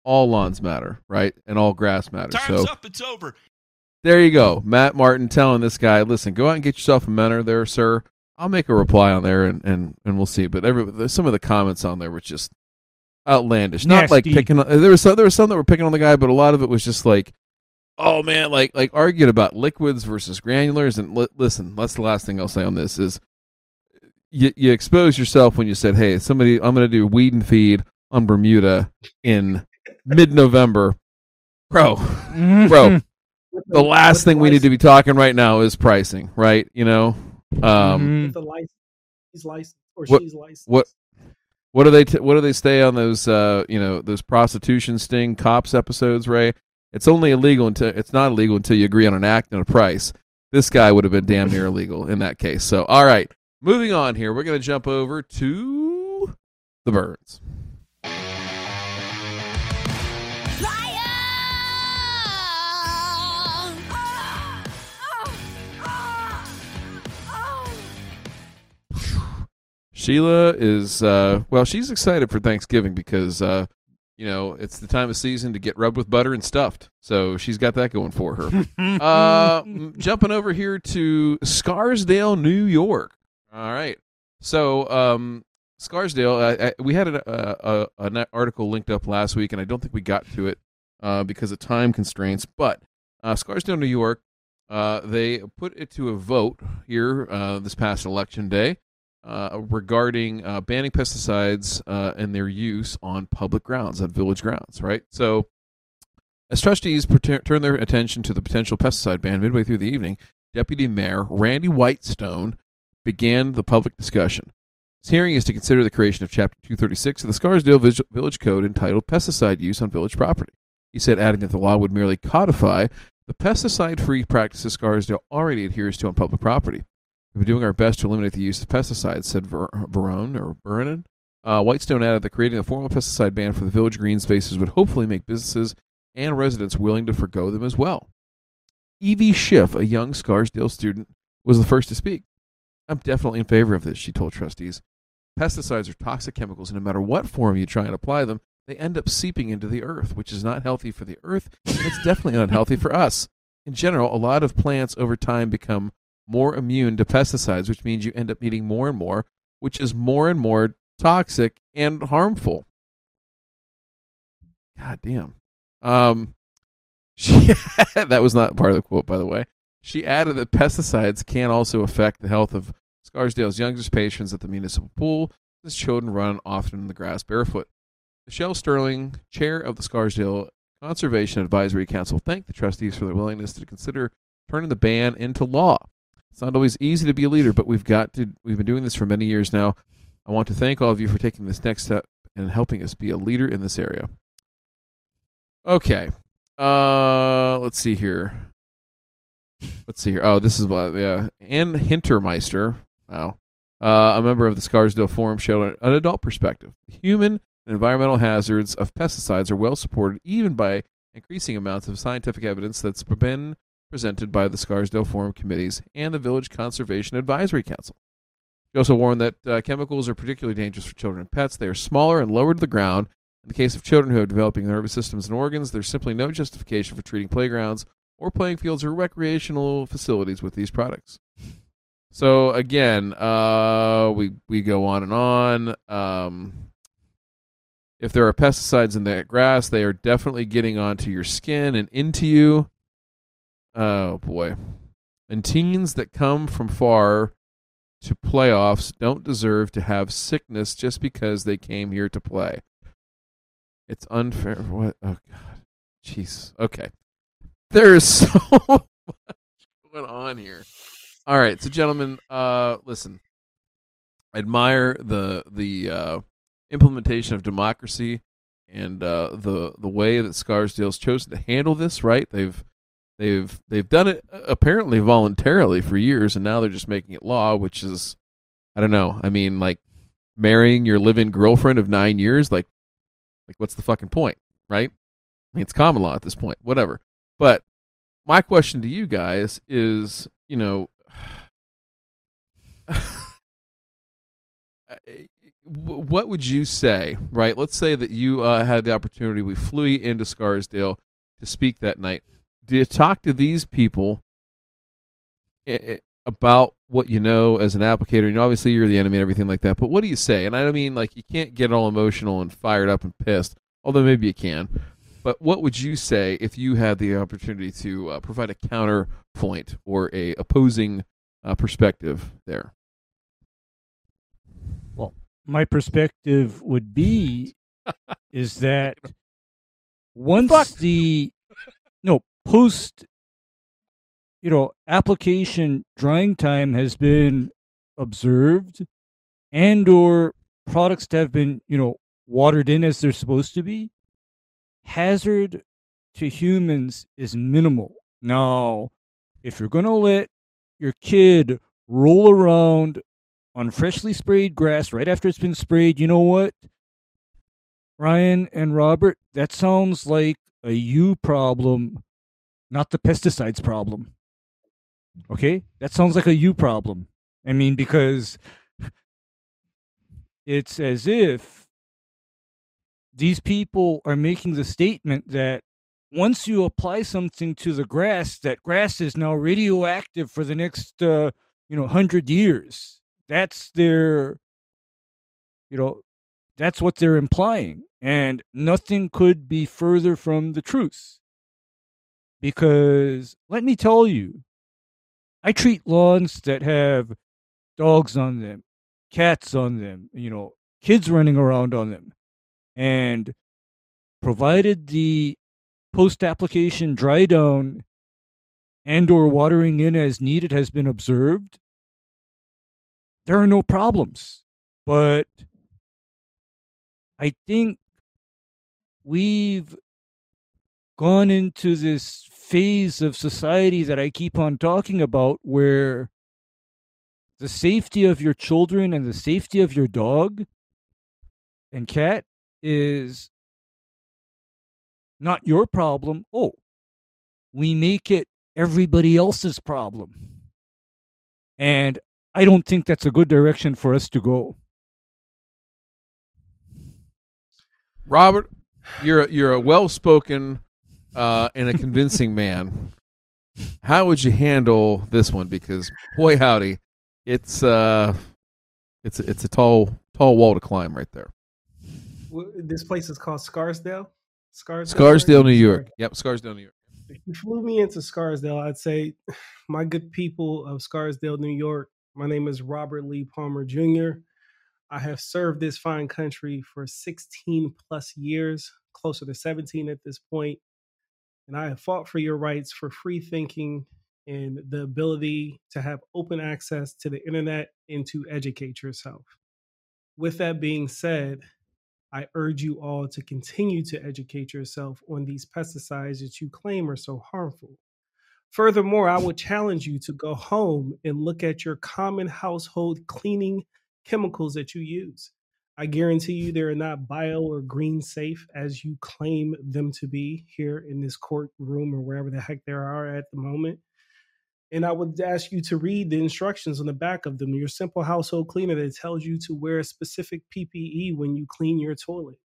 All lawns matter, right? And all grass matters. Time's so up. It's over. there you go. Matt Martin telling this guy, listen, go out and get yourself a mentor there, sir. I'll make a reply on there and, and, and we'll see. But every some of the comments on there were just outlandish. Not like picking on there was some there was some that were picking on the guy, but a lot of it was just like oh man, like like arguing about liquids versus granulars and li- listen, that's the last thing I'll say on this is you you expose yourself when you said, "Hey, somebody I'm going to do weed and feed on Bermuda in mid-November." Bro, Bro, the last thing we need to be talking right now is pricing, right? You know, um, Mhm. the license. He's licensed or What- she's licensed. what- what do they t- what do they stay on those uh, you know those prostitution sting cops episodes, Ray? It's only illegal until it's not illegal until you agree on an act and a price. This guy would have been damn near illegal in that case. So, all right, moving on here, we're going to jump over to the birds. Sheila is uh, well, she's excited for Thanksgiving because uh, you know it's the time of season to get rubbed with butter and stuffed. So she's got that going for her. uh, jumping over here to Scarsdale, New York. All right. So um, Scarsdale, I, I, we had an, uh, a, an article linked up last week, and I don't think we got to it uh, because of time constraints. But uh, Scarsdale, New York, uh, they put it to a vote here uh, this past election day uh, regarding uh, banning pesticides uh, and their use on public grounds, on village grounds, right? So, as trustees preter- turn their attention to the potential pesticide ban midway through the evening, Deputy Mayor Randy Whitestone began the public discussion. This hearing is to consider the creation of Chapter 236 of the Scarsdale Village Code entitled Pesticide Use on Village Property. He said, adding that the law would merely codify the pesticide free practices Scarsdale already adheres to on public property. We're doing our best to eliminate the use of pesticides, said Ver- Verone or Vernon. Uh, Whitestone added that creating a formal pesticide ban for the village green spaces would hopefully make businesses and residents willing to forego them as well. Evie Schiff, a young Scarsdale student, was the first to speak. I'm definitely in favor of this, she told trustees. Pesticides are toxic chemicals, and no matter what form you try and apply them, they end up seeping into the earth, which is not healthy for the earth, and it's definitely not healthy for us. In general, a lot of plants over time become more immune to pesticides, which means you end up needing more and more, which is more and more toxic and harmful. God damn. Um, she, that was not part of the quote, by the way. She added that pesticides can also affect the health of Scarsdale's youngest patients at the municipal pool, as children run often in the grass barefoot. Michelle Sterling, chair of the Scarsdale Conservation Advisory Council, thanked the trustees for their willingness to consider turning the ban into law. It's not always easy to be a leader, but we've got to. We've been doing this for many years now. I want to thank all of you for taking this next step and helping us be a leader in this area. Okay, uh, let's see here. Let's see here. Oh, this is what. Yeah, Ann Hintermeister. Wow. Uh, a member of the Scarsdale Forum showed an adult perspective. Human and environmental hazards of pesticides are well supported even by increasing amounts of scientific evidence that's been presented by the Scarsdale Forum committees and the Village Conservation Advisory Council. He also warned that uh, chemicals are particularly dangerous for children and pets. They are smaller and lower to the ground. In the case of children who have developing nervous systems and organs, there's simply no justification for treating playgrounds or playing fields or recreational facilities with these products. So again, uh, we we go on and on. Um, if there are pesticides in that grass, they are definitely getting onto your skin and into you. Oh boy. And teens that come from far to playoffs don't deserve to have sickness just because they came here to play. It's unfair. What? Oh god. Jeez. Okay. There's so much going on here. All right, so gentlemen, uh, listen. I admire the the uh, implementation of democracy and uh, the the way that Scarsdale's chosen to handle this. Right, they've they've they've done it uh, apparently voluntarily for years, and now they're just making it law, which is I don't know. I mean, like marrying your living girlfriend of nine years, like like what's the fucking point, right? I mean, it's common law at this point, whatever. But my question to you guys is, you know, what would you say, right? Let's say that you uh, had the opportunity, we flew you into Scarsdale to speak that night. Do you talk to these people about what you know as an applicator? You know, obviously you're the enemy and everything like that, but what do you say? And I don't mean like you can't get all emotional and fired up and pissed, although maybe you can. But what would you say if you had the opportunity to uh, provide a counterpoint or a opposing uh, perspective there? Well, my perspective would be is that once Fuck. the post you know application drying time has been observed and or products have been you know watered in as they're supposed to be hazard to humans is minimal now if you're going to let your kid roll around on freshly sprayed grass right after it's been sprayed, you know what? Ryan and Robert, that sounds like a you problem, not the pesticides problem. Okay? That sounds like a you problem. I mean, because it's as if these people are making the statement that once you apply something to the grass, that grass is now radioactive for the next, uh, you know, hundred years. That's their, you know, that's what they're implying, and nothing could be further from the truth. Because let me tell you, I treat lawns that have dogs on them, cats on them, you know, kids running around on them, and provided the post application dry down and or watering in as needed has been observed there are no problems. But i think we've gone into this phase of society that i keep on talking about where the safety of your children and the safety of your dog and cat is not your problem. Oh, we make it everybody else's problem. And I don't think that's a good direction for us to go. Robert, you're a, you're a well spoken uh, and a convincing man. How would you handle this one? Because boy, howdy, it's uh, it's it's a tall tall wall to climb right there. This place is called Scarsdale. Scarsdale, Scarsdale, New York. Yep, Scarsdale, New York. if you flew me into Scarsdale, I'd say, my good people of Scarsdale, New York, my name is Robert Lee Palmer Jr. I have served this fine country for 16 plus years, closer to 17 at this point, and I have fought for your rights for free thinking and the ability to have open access to the internet and to educate yourself. With that being said, I urge you all to continue to educate yourself on these pesticides that you claim are so harmful. Furthermore, I would challenge you to go home and look at your common household cleaning chemicals that you use. I guarantee you they are not bio or green safe as you claim them to be here in this courtroom or wherever the heck they are at the moment. And I would ask you to read the instructions on the back of them, your simple household cleaner that tells you to wear a specific PPE when you clean your toilet.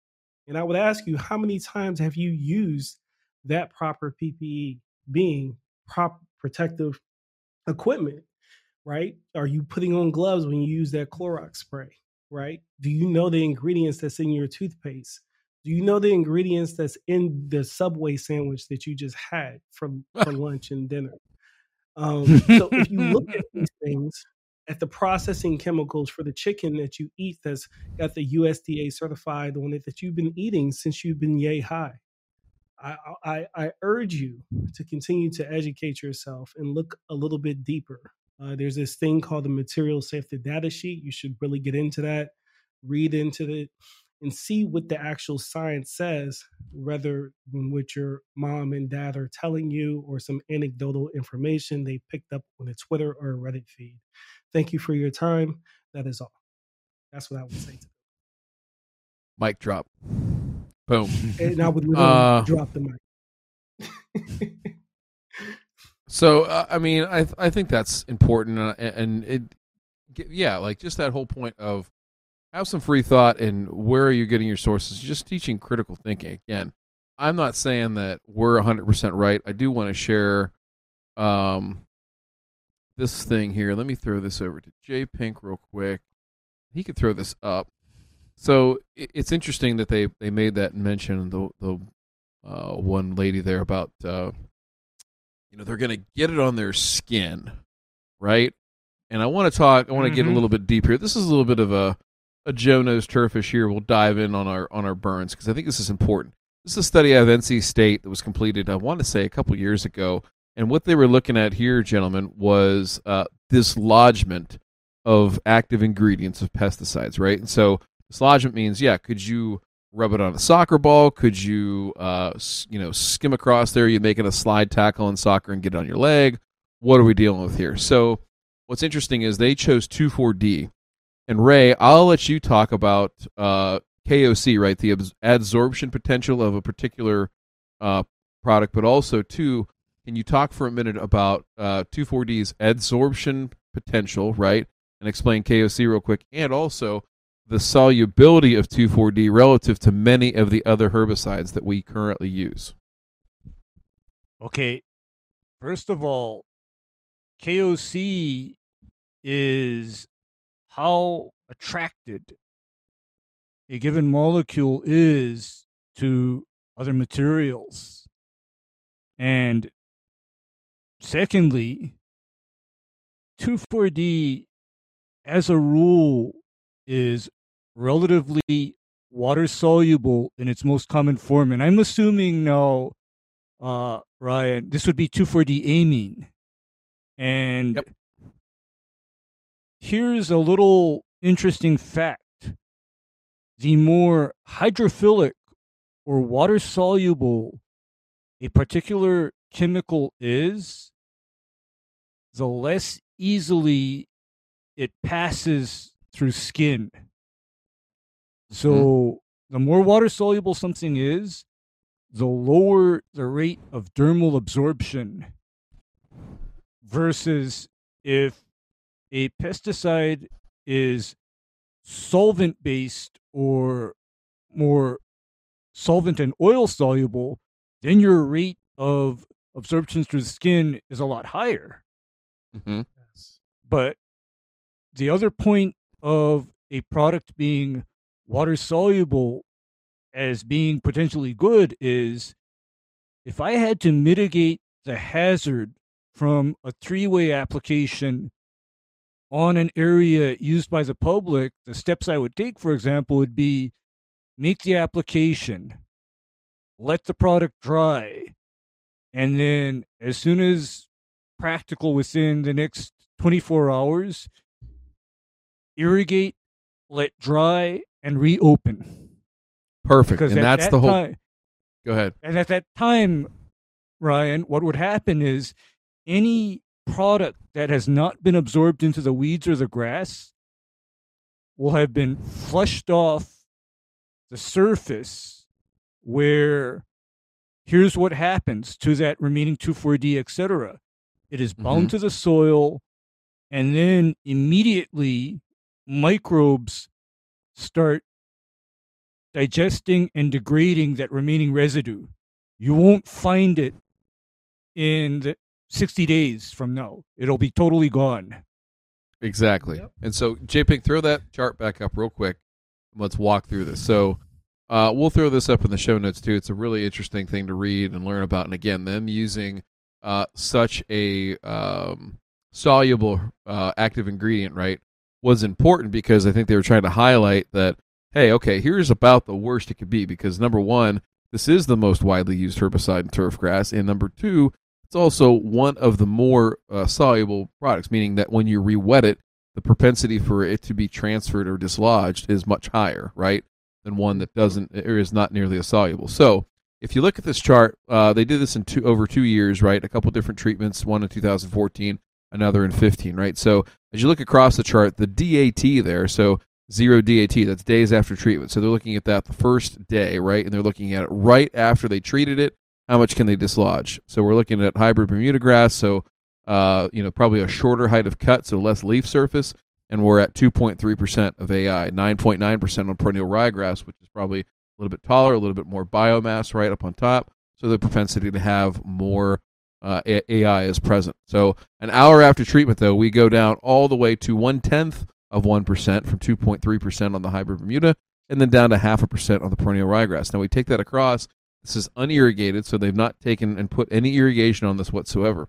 And I would ask you, how many times have you used that proper PPE, being prop protective equipment, right? Are you putting on gloves when you use that Clorox spray, right? Do you know the ingredients that's in your toothpaste? Do you know the ingredients that's in the Subway sandwich that you just had for, for lunch and dinner? Um, so if you look at these things, at the processing chemicals for the chicken that you eat that's got the USDA certified on it that you've been eating since you've been yay high. I, I, I urge you to continue to educate yourself and look a little bit deeper. Uh, there's this thing called the material safety data sheet. You should really get into that, read into it, and see what the actual science says, rather than what your mom and dad are telling you or some anecdotal information they picked up on a Twitter or a Reddit feed. Thank you for your time. That is all. That's what I would say. To Mic drop. Boom. And I would literally Uh, drop the mic. So uh, I mean, I I think that's important, uh, and it, yeah, like just that whole point of have some free thought and where are you getting your sources? Just teaching critical thinking again. I'm not saying that we're 100 percent right. I do want to share, um, this thing here. Let me throw this over to Jay Pink real quick. He could throw this up. So it, it's interesting that they they made that mention the the uh, one lady there about. You know they're going to get it on their skin right? And i want to talk i want to get a Mhm. little bit deep here. This is a little bit of a a joe knows turfish here. We'll dive in on our on our burns because i think this is important. This is a study out of nc state that was completed i want to say a couple years ago. And what they were looking at here gentlemen was uh, dislodgement of active ingredients of pesticides right? And so dislodgement means yeah could you rub it on a soccer ball? Could you, uh, you know, skim across there? You making a slide tackle in soccer and get it on your leg? What are we dealing with here? So, what's interesting is they chose 2,4-D. And Ray, I'll let you talk about uh, KOC, right? The adsorption potential of a particular uh, product, but also too, can you talk for a minute about uh, 2,4-D's adsorption potential, right? And explain KOC real quick, and also the solubility of 2,4-D relative to many of the other herbicides that we currently use. Okay, first of all, KOC is how attracted a given molecule is to other materials. And secondly, 2,4-D as a rule is relatively water soluble in its most common form. And I'm assuming now, uh, Ryan, this would be 2,4-D amine. And Yep. here's a little interesting fact. The more hydrophilic or water soluble a particular chemical is, the less easily it passes through skin. So the more water soluble something is, the lower the rate of dermal absorption versus if a pesticide is solvent based or more solvent and oil soluble, then your rate of absorption through the skin is a lot higher. Mhm. But the other point of a product being water soluble as being potentially good is if I had to mitigate the hazard from a three way application on an area used by the public, the steps I would take, for example, would be make the application, let the product dry, and then as soon as practical within the next 24 hours, irrigate, let dry, and reopen. Perfect. Because and that's that the whole. time, Go ahead. and at that time, Ryan, what would happen is any product that has not been absorbed into the weeds or the grass will have been flushed off the surface where here's what happens to that remaining 2,4-D, etc. It is mm-hmm. bound to the soil, and then immediately microbes start digesting and degrading that remaining residue. You won't find it in the 60 days from now. It'll be totally gone. Exactly. Yep. And so, JPink, throw that chart back up real quick. Let's walk through this. So, uh, we'll throw this up in the show notes too. It's a really interesting thing to read and learn about. And again, them using uh, such a um, soluble uh, active ingredient, right, was important because I think they were trying to highlight that, hey, okay, here's about the worst it could be. Because number one, this is the most widely used herbicide in turf grass. And number two, it's also one of the more uh, soluble products, meaning that when you re-wet it, the propensity for it to be transferred or dislodged is much higher, right, than one that doesn't or is not nearly as soluble. So, if you look at this chart, uh, they did this in two over two years, right? A couple different treatments, one in 2014, another in 15, right? So, as you look across the chart, the DAT there, so zero DAT, that's days after treatment. So they're looking at that the first day, right? And they're looking at it right after they treated it. How much can they dislodge? So we're looking at hybrid Bermuda grass, so uh, you know probably a shorter height of cut, so less leaf surface, and we're at 2.3% of AI, 9.9% on perennial ryegrass, which is probably a little bit taller, a little bit more biomass right up on top. So the propensity to have more uh, AI is present. So an hour after treatment, though, we go down all the way to one tenth of one percent from 2.3% on the hybrid Bermuda, and then down to half a percent on the perennial ryegrass. Now we take that across. This is unirrigated, so they've not taken and put any irrigation on this whatsoever.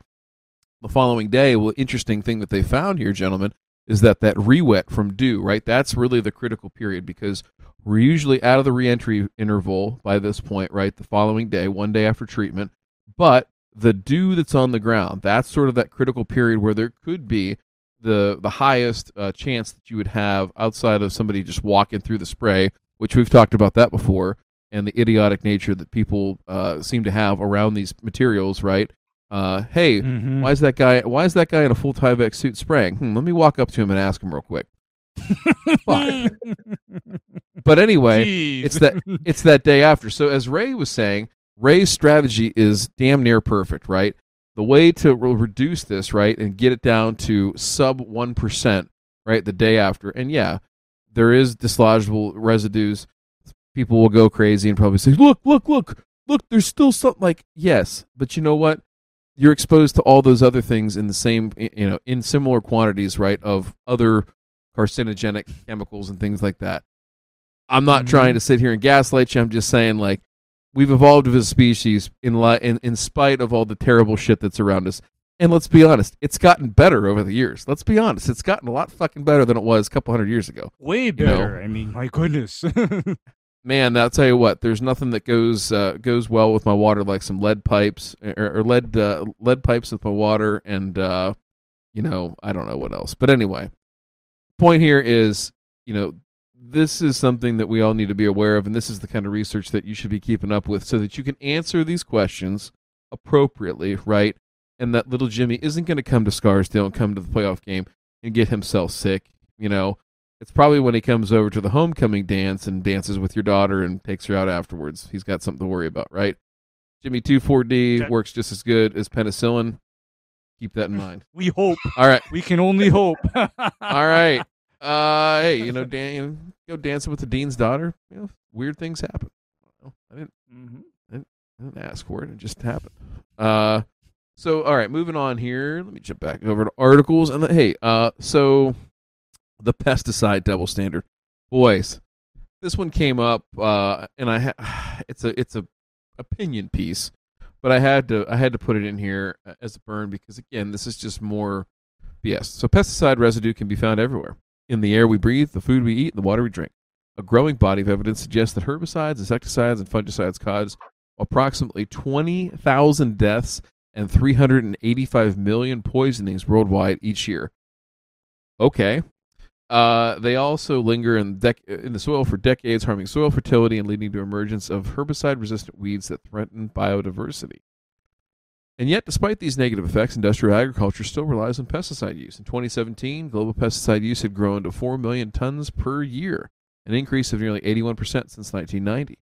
The following day, well, interesting thing that they found here, gentlemen, is that that re-wet from dew, right? That's really the critical period because we're usually out of the reentry interval by this point, right? The following day, one day after treatment, but the dew that's on the ground, that's sort of that critical period where there could be the the highest uh, chance that you would have outside of somebody just walking through the spray, which we've talked about that before, and the idiotic nature that people uh, seem to have around these materials, right? Uh, hey, Mhm. why is that guy? Why is that guy in a full Tyvek suit spraying? Hmm, let me walk up to him and ask him real quick. But anyway, Jeez. it's that it's that day after. So as Ray was saying, Ray's strategy is damn near perfect, right? The way to re- reduce this, right, and get it down to sub one percent, right, the day after. And yeah, there is dislodgeable residues. People will go crazy and probably say, "Look, look, look, look! There's still something." Like, yes, but you know what? You're exposed to all those other things in the same, you know, in similar quantities, right, of other carcinogenic chemicals and things like that. I'm not Mhm. trying to sit here and gaslight you. I'm just saying, like, we've evolved as a species in, li- in in spite of all the terrible shit that's around us. And let's be honest, it's gotten better over the years. Let's be honest, it's gotten a lot fucking better than it was a couple hundred years ago. Way know. better. I mean, my goodness. Man, I'll tell you what. There's nothing that goes uh, goes well with my water like some lead pipes or, or lead uh, lead pipes with my water, and uh, you know I don't know what else. But anyway, point here is you know this is something that we all need to be aware of, and this is the kind of research that you should be keeping up with, so that you can answer these questions appropriately, right? And that little Jimmy isn't going to come to Scarsdale and come to the playoff game and get himself sick. You know, it's probably when he comes over to the homecoming dance and dances with your daughter and takes her out afterwards. He's got something to worry about, right? Jimmy 2,4-D Okay. works just as good as penicillin. Keep that in mind. we hope. All right. We can only hope. All right. Uh, hey, you know, Dan, you know, go dancing with the dean's daughter. You know, weird things happen. I didn't Mhm. I didn't ask for it. It just happened. Uh, so all right, moving on here. Let me jump back over to articles. And the, hey, uh, so the pesticide double standard, boys. This one came up, uh, and I ha- it's a it's a opinion piece, but I had to I had to put it in here uh, as a burn because again, this is just more BS. So pesticide residue can be found everywhere in the air we breathe, the food we eat, and the water we drink. A growing body of evidence suggests that herbicides, insecticides, and fungicides cause approximately 20,000 deaths and 385 million poisonings worldwide each year. Okay. Uh, they also linger in, dec- in the soil for decades, harming soil fertility and leading to emergence of herbicide-resistant weeds that threaten biodiversity. And yet, despite these negative effects, industrial agriculture still relies on pesticide use. In 2017, global pesticide use had grown to 4 million tons per year, an increase of nearly 81% since 1990.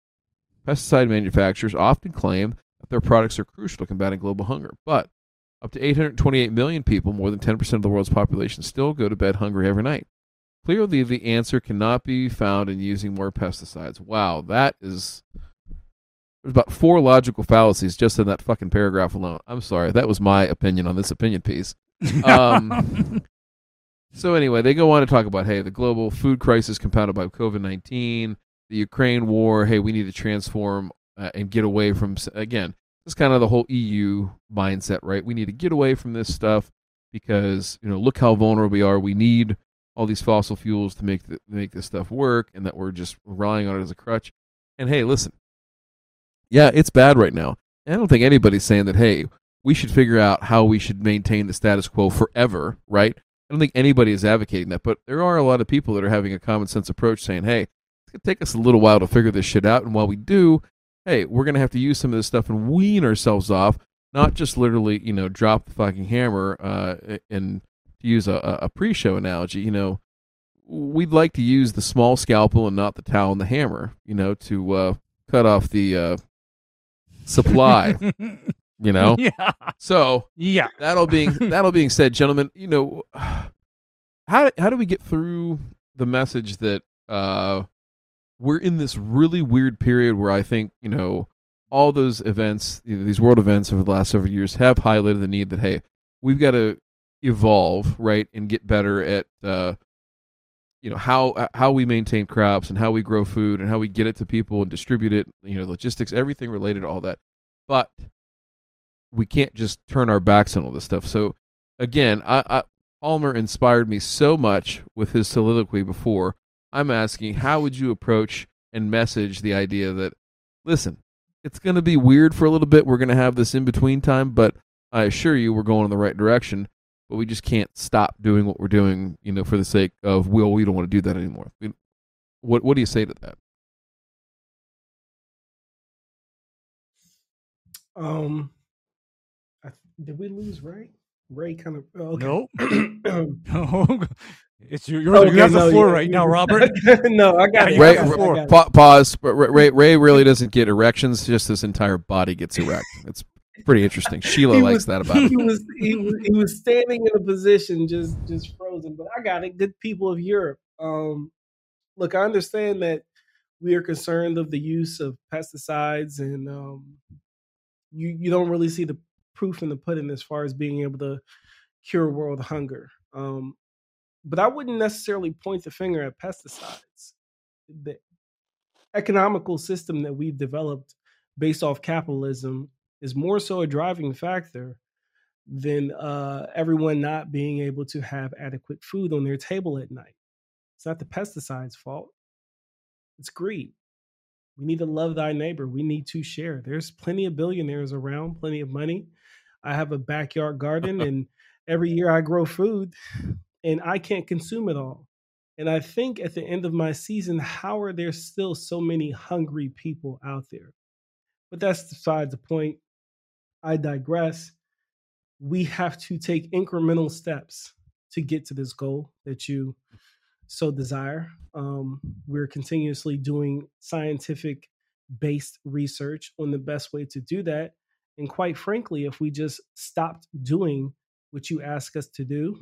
Pesticide manufacturers often claim that their products are crucial to combating global hunger, but up to 828 million people, more than 10% of the world's population, still go to bed hungry every night. Clearly, the answer cannot be found in using more pesticides. Wow, that is. There's about four logical fallacies just in that fucking paragraph alone. I'm sorry, that was my opinion on this opinion piece. Um, so anyway, they go on to talk about hey, the global food crisis compounded by COVID nineteen, the Ukraine war. Hey, we need to transform uh, and get away from again. This is kind of the whole EU mindset, right? We need to get away from this stuff because you know look how vulnerable we are. We need all these fossil fuels to make the, make this stuff work, and that we're just relying on it as a crutch. And hey, listen, yeah, it's bad right now. And I don't think anybody's saying that. Hey, we should figure out how we should maintain the status quo forever, right? I don't think anybody is advocating that, but there are a lot of people that are having a common sense approach saying, hey, it's going to take us a little while to figure this shit out. And while we do, hey, we're going to have to use some of this stuff and wean ourselves off, not just literally, you know, drop the fucking hammer uh, and to use a, a pre show analogy, you know, we'd like to use the small scalpel and not the towel and the hammer, you know, to uh, cut off the uh, supply, you know? Yeah. So Yeah. that'll being that'll being said, gentlemen, you know, how how do we get through the message that uh, we're in this really weird period where I think you know all those events, you know, these world events over the last several years, have highlighted the need that hey, we've got to evolve, right, and get better at uh, you know how uh, how we maintain crops and how we grow food and how we get it to people and distribute it, you know, logistics, everything related to all that, but we can't just turn our backs on all this stuff. So again, I, I Palmer inspired me so much with his soliloquy before. I'm asking, how would you approach and message the idea that, listen, it's going to be weird for a little bit. We're going to have this in between time, but I assure you, we're going in the right direction. But we just can't stop doing what we're doing, you know, for the sake of will. we don't want to do that anymore. We- What What do you say to that? Um, I, did we lose Ray? Ray kind of. Oh, okay. No. No. No. It's your, you're, you have the floor right now, Robert. no, I got it. Ray, I got it, I got it. pa- pause. Ray, Ray, Ray really doesn't get erections; just his entire body gets erect. It's pretty interesting. Sheila He likes was- that about him. He was, he was he was standing in a position just just frozen. But I got it. Good people of Europe. Um, look, I understand that we are concerned of the use of pesticides, and um, you you don't really see the proof in the pudding as far as being able to cure world hunger. Um, but I wouldn't necessarily point the finger at pesticides. The economical system that we've developed based off capitalism is more so a driving factor than uh, everyone not being able to have adequate food on their table at night. It's not the pesticides' fault. It's greed. We need to love thy neighbor. We need to share. There's plenty of billionaires around, plenty of money. I have a backyard garden, and every year I grow food, and I can't consume it all. And I think at the end of my season, how are there still so many hungry people out there? But that's beside the point. I digress. We have to take incremental steps to get to this goal that you so desire. Um, we're continuously doing scientific based research on the best way to do that. And quite frankly, if we just stopped doing what you ask us to do,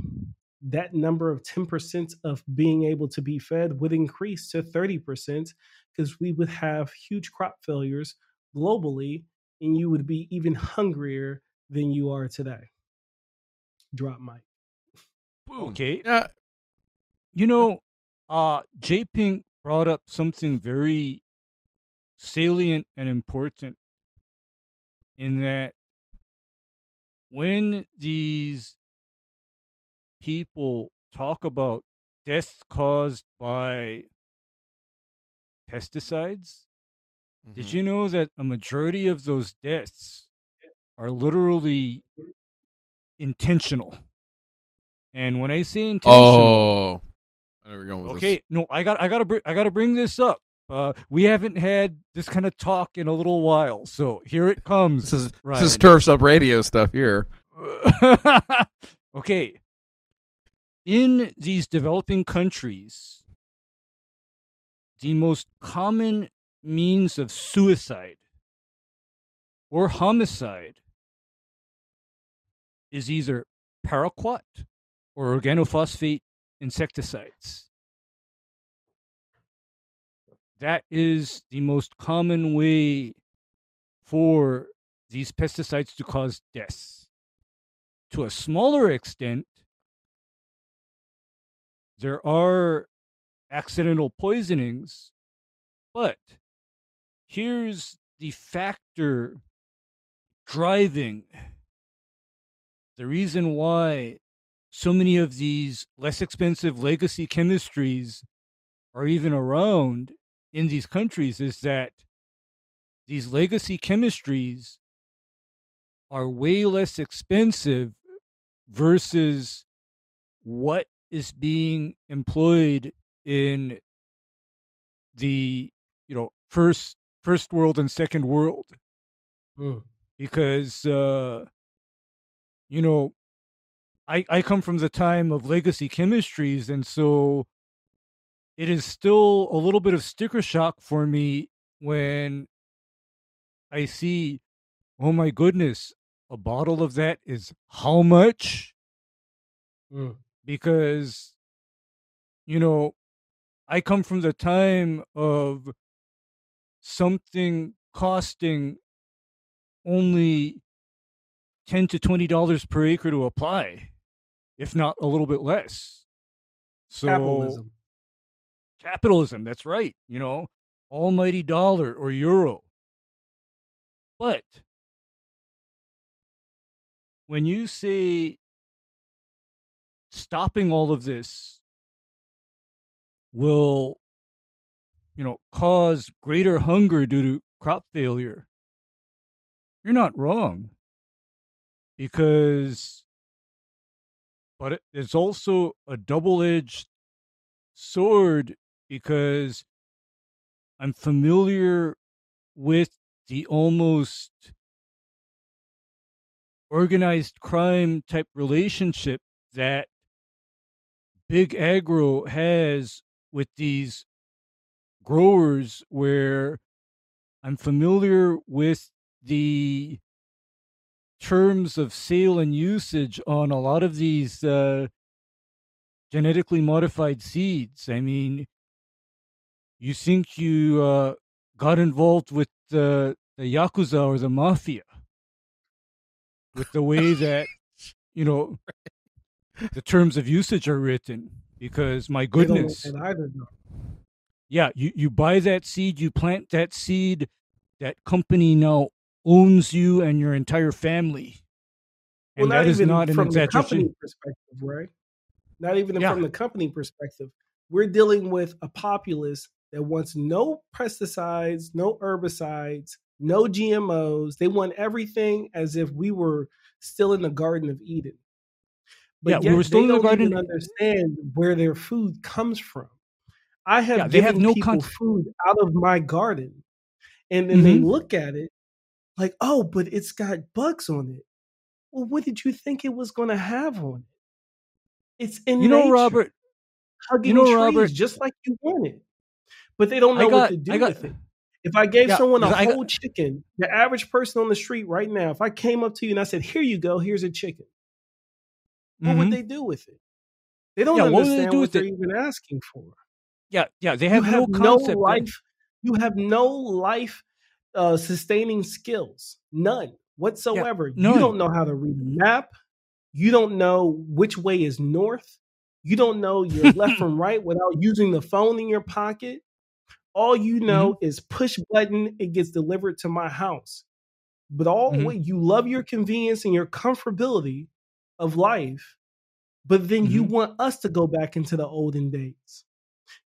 that number of 10% of being able to be fed would increase to 30% because we would have huge crop failures globally and you would be even hungrier than you are today. Drop mic. Okay. Yeah. You know, uh, JPink brought up something very salient and important in that when these people talk about deaths caused by pesticides, did Mhm. you know that a majority of those deaths are literally intentional? And when I say intentional, Oh. Where you're going with Okay, no, I got, I got to, br- I got to bring this up. Uh, we haven't had this kind of talk in a little while, so here it comes. this. This is Ryan. this is turfs up radio stuff here. okay, in these developing countries, the most common means of suicide or homicide is either paraquat or organophosphate insecticides. That is the most common way for these pesticides to cause deaths. To a smaller extent, there are accidental poisonings, but here's the factor driving the reason why so many of these less expensive legacy chemistries are even around in these countries is that these legacy chemistries are way less expensive versus what is being employed in the you know first first world and second world Mm. because uh you know i i come from the time of legacy chemistries and so it is still a little bit of sticker shock for me when i see oh my goodness a bottle of that is how much Mm. because you know i come from the time of something costing only 10 to 20 dollars per acre to apply if not a little bit less so Capitalism. capitalism that's right you know almighty dollar or euro but when you say stopping all of this will you know cause greater hunger due to crop failure. You're not wrong. Because but it- it's also a double-edged sword because i'm familiar with the almost organized crime type relationship that big agro has with these growers where I'm familiar with the terms of sale and usage on a lot of these uh, genetically modified seeds. I mean, you think you uh, got involved with the, the Yakuza or the Mafia with the way that, you know, the terms of usage are written because my They don't look goodness at either though. Yeah you, you buy that seed you plant that seed that company now owns you and your entire family and well, not that is even not from the exaggeration company perspective, right? Not even Yeah. from the company perspective. We're dealing with a populace that wants no pesticides, no herbicides, no GMOs. They want everything as if we were still in the Garden of Eden. Yeah, we were still they in the don't Garden- even understand where their food comes from. I have Yeah, they have no people con- food out of my garden, and then they Mhm. look at it like, "Oh, but it's got bugs on it." Well, what did you think it was going to have on it? It's in you know nature, robert hugging know, trees Robert- just like you want it, but they don't know got- what to do got- with it. If I gave Yeah, someone a I got- whole chicken, the average person on the street right now, if I came up to you and I said, "Here you go, here's a chicken," what Mhm. would they do with it? They don't Yeah, what would they understand do what they're it? even asking for. Yeah, yeah, they You have, have no no concept. of- life. You have no life uh, sustaining skills, none whatsoever. You none. don't know how to read a map. You don't know which way is north. You don't know your left from right without using the phone in your pocket. All you know Mm-hmm. is push button, it gets delivered to my house. But all Mhm. you love your convenience and your comfortability of life, but then you Mhm. want us to go back into the olden days.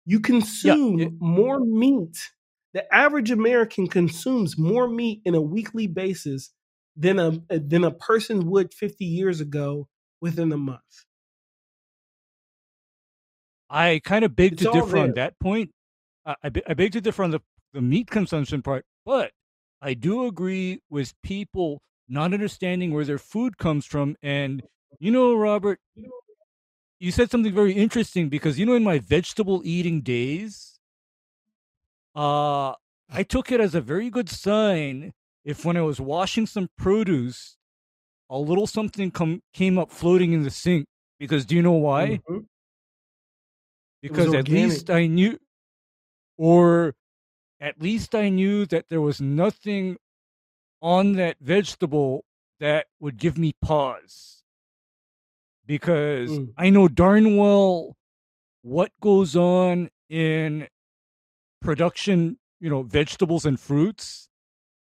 You consume it- more meat. The average American consumes more meat in a weekly basis than a eh, than a person would 50 years ago within a month. I kind of beg It's to differ on that point. I, I, I beg to differ on the, the meat consumption part, but I do agree with people not understanding where their food comes from. And, you know, Robert, you said something very interesting because, you know, in my vegetable eating days, uh, I took it as a very good sign if when I was washing some produce, a little something come, came up floating in the sink. Because do you know why? Mhm. Because at least I knew, or at least I knew that there was nothing on that vegetable that would give me pause. Because Mm. I know darn well what goes on in production, you know, vegetables and fruits.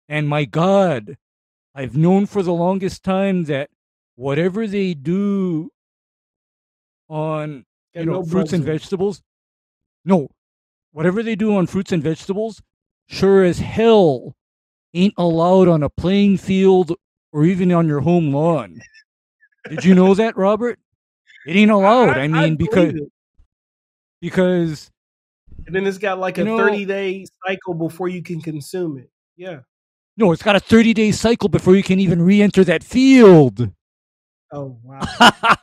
And my God, I've known for the longest time that whatever they do on you know, no fruits and bugs in it. vegetables. No, whatever they do on fruits and vegetables, sure as hell ain't allowed on a playing field or even on your home lawn. Did you know that, Robert? It ain't allowed. I, mean, believe because because and then it's got like a know- 30 day cycle before you can consume it. Yeah. no, it's got a thirty day cycle before you can even re-enter that field. Oh wow.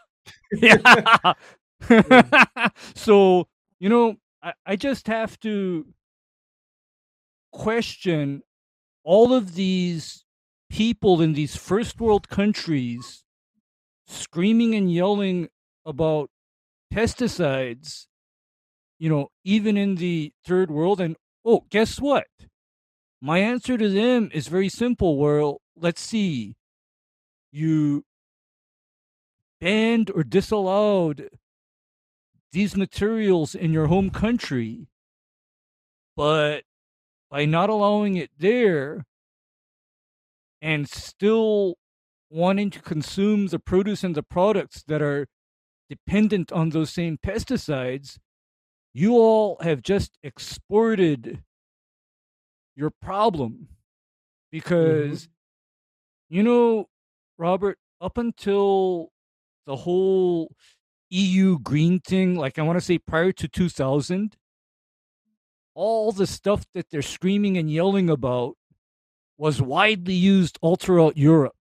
yeah. so, you know, I, I just have to question all of these people in these first world countries screaming and yelling about pesticides, you know, even in the third world. And oh, guess what? My answer to them is very simple. Well, let's see. You banned or disallowed these materials in your home country, but by not allowing it there and still wanting to consume the produce and the products that are dependent on those same pesticides, you all have just exported your problem. Mm-hmm. Because you know robert up until the whole eu green thing like i want to say prior to 2000 all the stuff that they're screaming and yelling about was widely used all throughout europe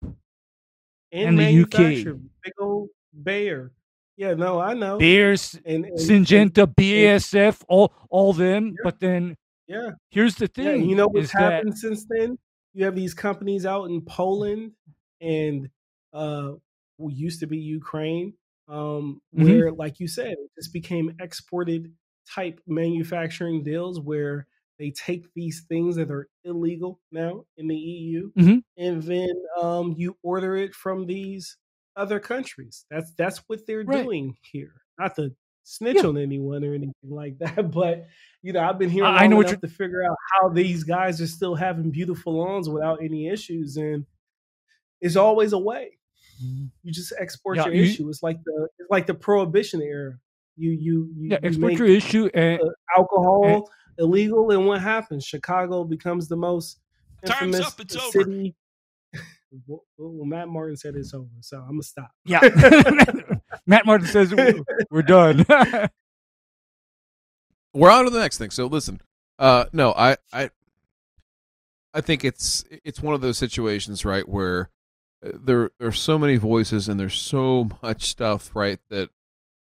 and, And the UK. Big old Bayer. Yeah, no, I know. Bayers and, and- syngenta basf all all them Yeah. but then Yeah. here's the Yeah, thing you know what's is that- happened since then? You have these companies out in Poland and uh what used to be Ukraine, um, Mhm. where, like you said, it just became exported type manufacturing deals where they take these things that are illegal now in the EU Mhm. and then um you order it from these other countries. That's that's what they're Right. doing here. Not to snitch Yeah. on anyone or anything like that, but you know, I've been here I- know what enough to figure out how these guys are still having beautiful lawns without any issues, and it's always a way. You just export Yeah, your you- issue. It's like the it's like the prohibition era. You you you, yeah you export your issue and alcohol illegal, and what happens? Chicago becomes the most Time's infamous up, it's city. Well, well, Matt Martin said it's over, so I'm gonna stop. Yeah. Matt Martin says we're, we're done. We're on to the next thing. So listen, uh, no, I, I, I think it's it's one of those situations, right, where uh, there are so many voices and there's so much stuff, right, that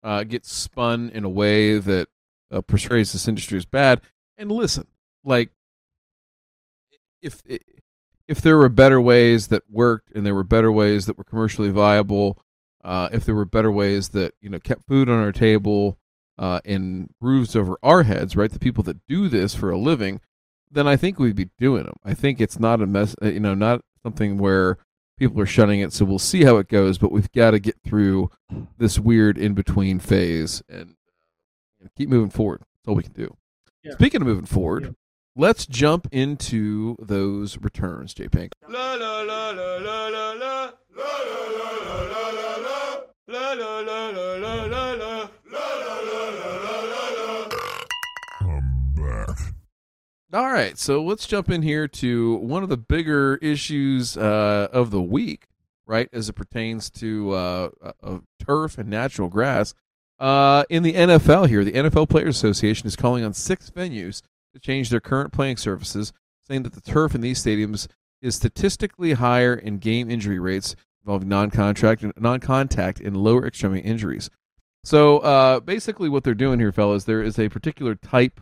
uh, gets spun in a way that uh, portrays this industry as bad. And listen, like, if if there were better ways that worked and there were better ways that were commercially viable, uh, if there were better ways that you know kept food on our table uh, and roofs over our heads, right? The people that do this for a living, then I think we'd be doing them. I think it's not a mess, uh, you know, not something where people are shunning it. So we'll see how it goes, but we've got to get through this weird in between phase and uh, keep moving forward. That's all we can do. Yeah. Speaking of moving forward, Yeah. let's jump into those returns, JPink. La la la la la la la. La la la la la la la. La la la la la la la. La la la la la la la. I'm back. All right, so let's jump in here to one of the bigger issues uh, of the week, right, as it pertains to uh, uh, turf and natural grass. Uh, in the NFL here, the NFL Players Association is calling on six venues to change their current playing surfaces, saying that the turf in these stadiums is statistically higher in game injury rates involving non-contract and non-contact and lower extremity injuries. So uh, basically, what they're doing here, fellas, there is a particular type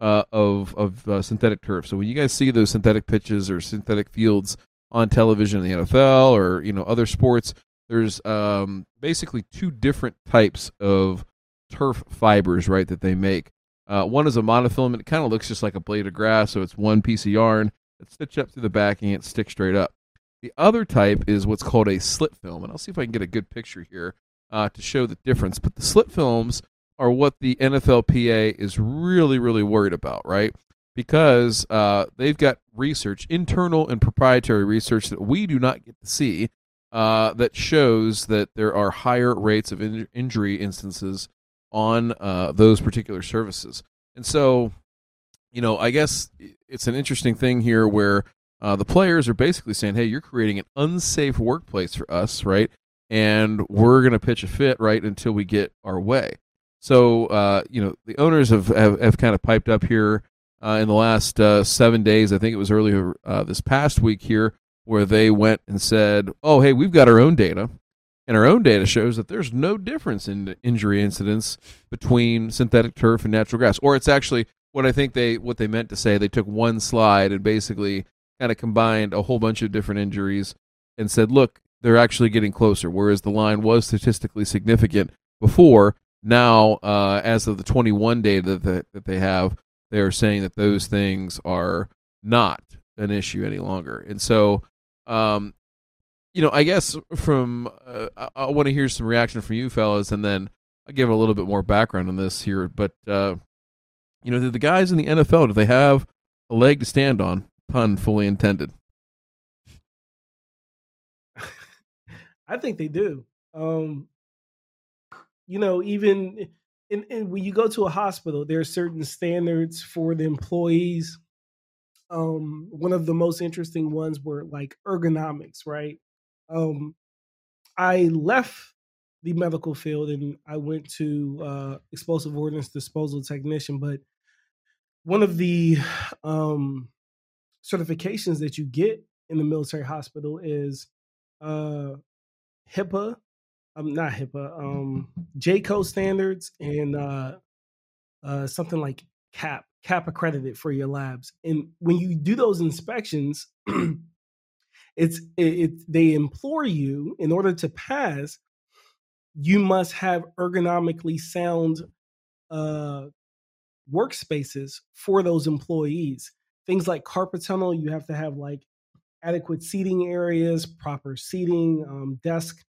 uh, of of uh, synthetic turf. So when you guys see those synthetic pitches or synthetic fields on television in the NFL or you know other sports, there's um, basically two different types of turf fibers, right? That they make. Uh, one is a monofilament. It kind of looks just like a blade of grass, so it's one piece of yarn that's stitched up through the backing. And it sticks straight up. The other type is what's called a slit film, and I'll see if I can get a good picture here uh, to show the difference. But the slit films are what the NFLPA is really, really worried about, right? Because uh, they've got research, internal and proprietary research that we do not get to see, uh, that shows that there are higher rates of in- injury instances on uh, those particular services. And so, you know, I guess it's an interesting thing here where uh, the players are basically saying, hey, you're creating an unsafe workplace for us, right? And we're going to pitch a fit, right, until we get our way. So, uh, you know, the owners have, have, have kind of piped up here uh, in the last uh, seven days. I think it was earlier uh, this past week here where they went and said, oh, hey, we've got our own data. And our own data shows that there's no difference in injury incidents between synthetic turf and natural grass. Or it's actually what I think they what they meant to say. They took one slide and basically kind of combined a whole bunch of different injuries and said, look, they're actually getting closer. Whereas the line was statistically significant before, now uh, as of the 21 data that, that they have, they are saying that those things are not an issue any longer. And so, um, you know, I guess from uh, I, I want to hear some reaction from you fellas, and then I'll give a little bit more background on this here. But uh, you know, the guys in the NFL do they have a leg to stand on? Pun fully intended. I think they do. Um, you know, even in, when you go to a hospital, there are certain standards for the employees. Um, one of the most interesting ones were like ergonomics, right? Um, I left the medical field and I went to uh, explosive ordnance disposal technician, but one of the um, certifications that you get in the military hospital is uh, HIPAA, um, not HIPAA, um, JCAHO standards and uh, uh, something like CAP, CAP accredited for your labs. And when you do those inspections, it's it, it they implore you in order to pass, you must have ergonomically sound uh, workspaces for those employees. Things like carpal tunnel, you have to have like adequate seating areas, proper seating, um, desk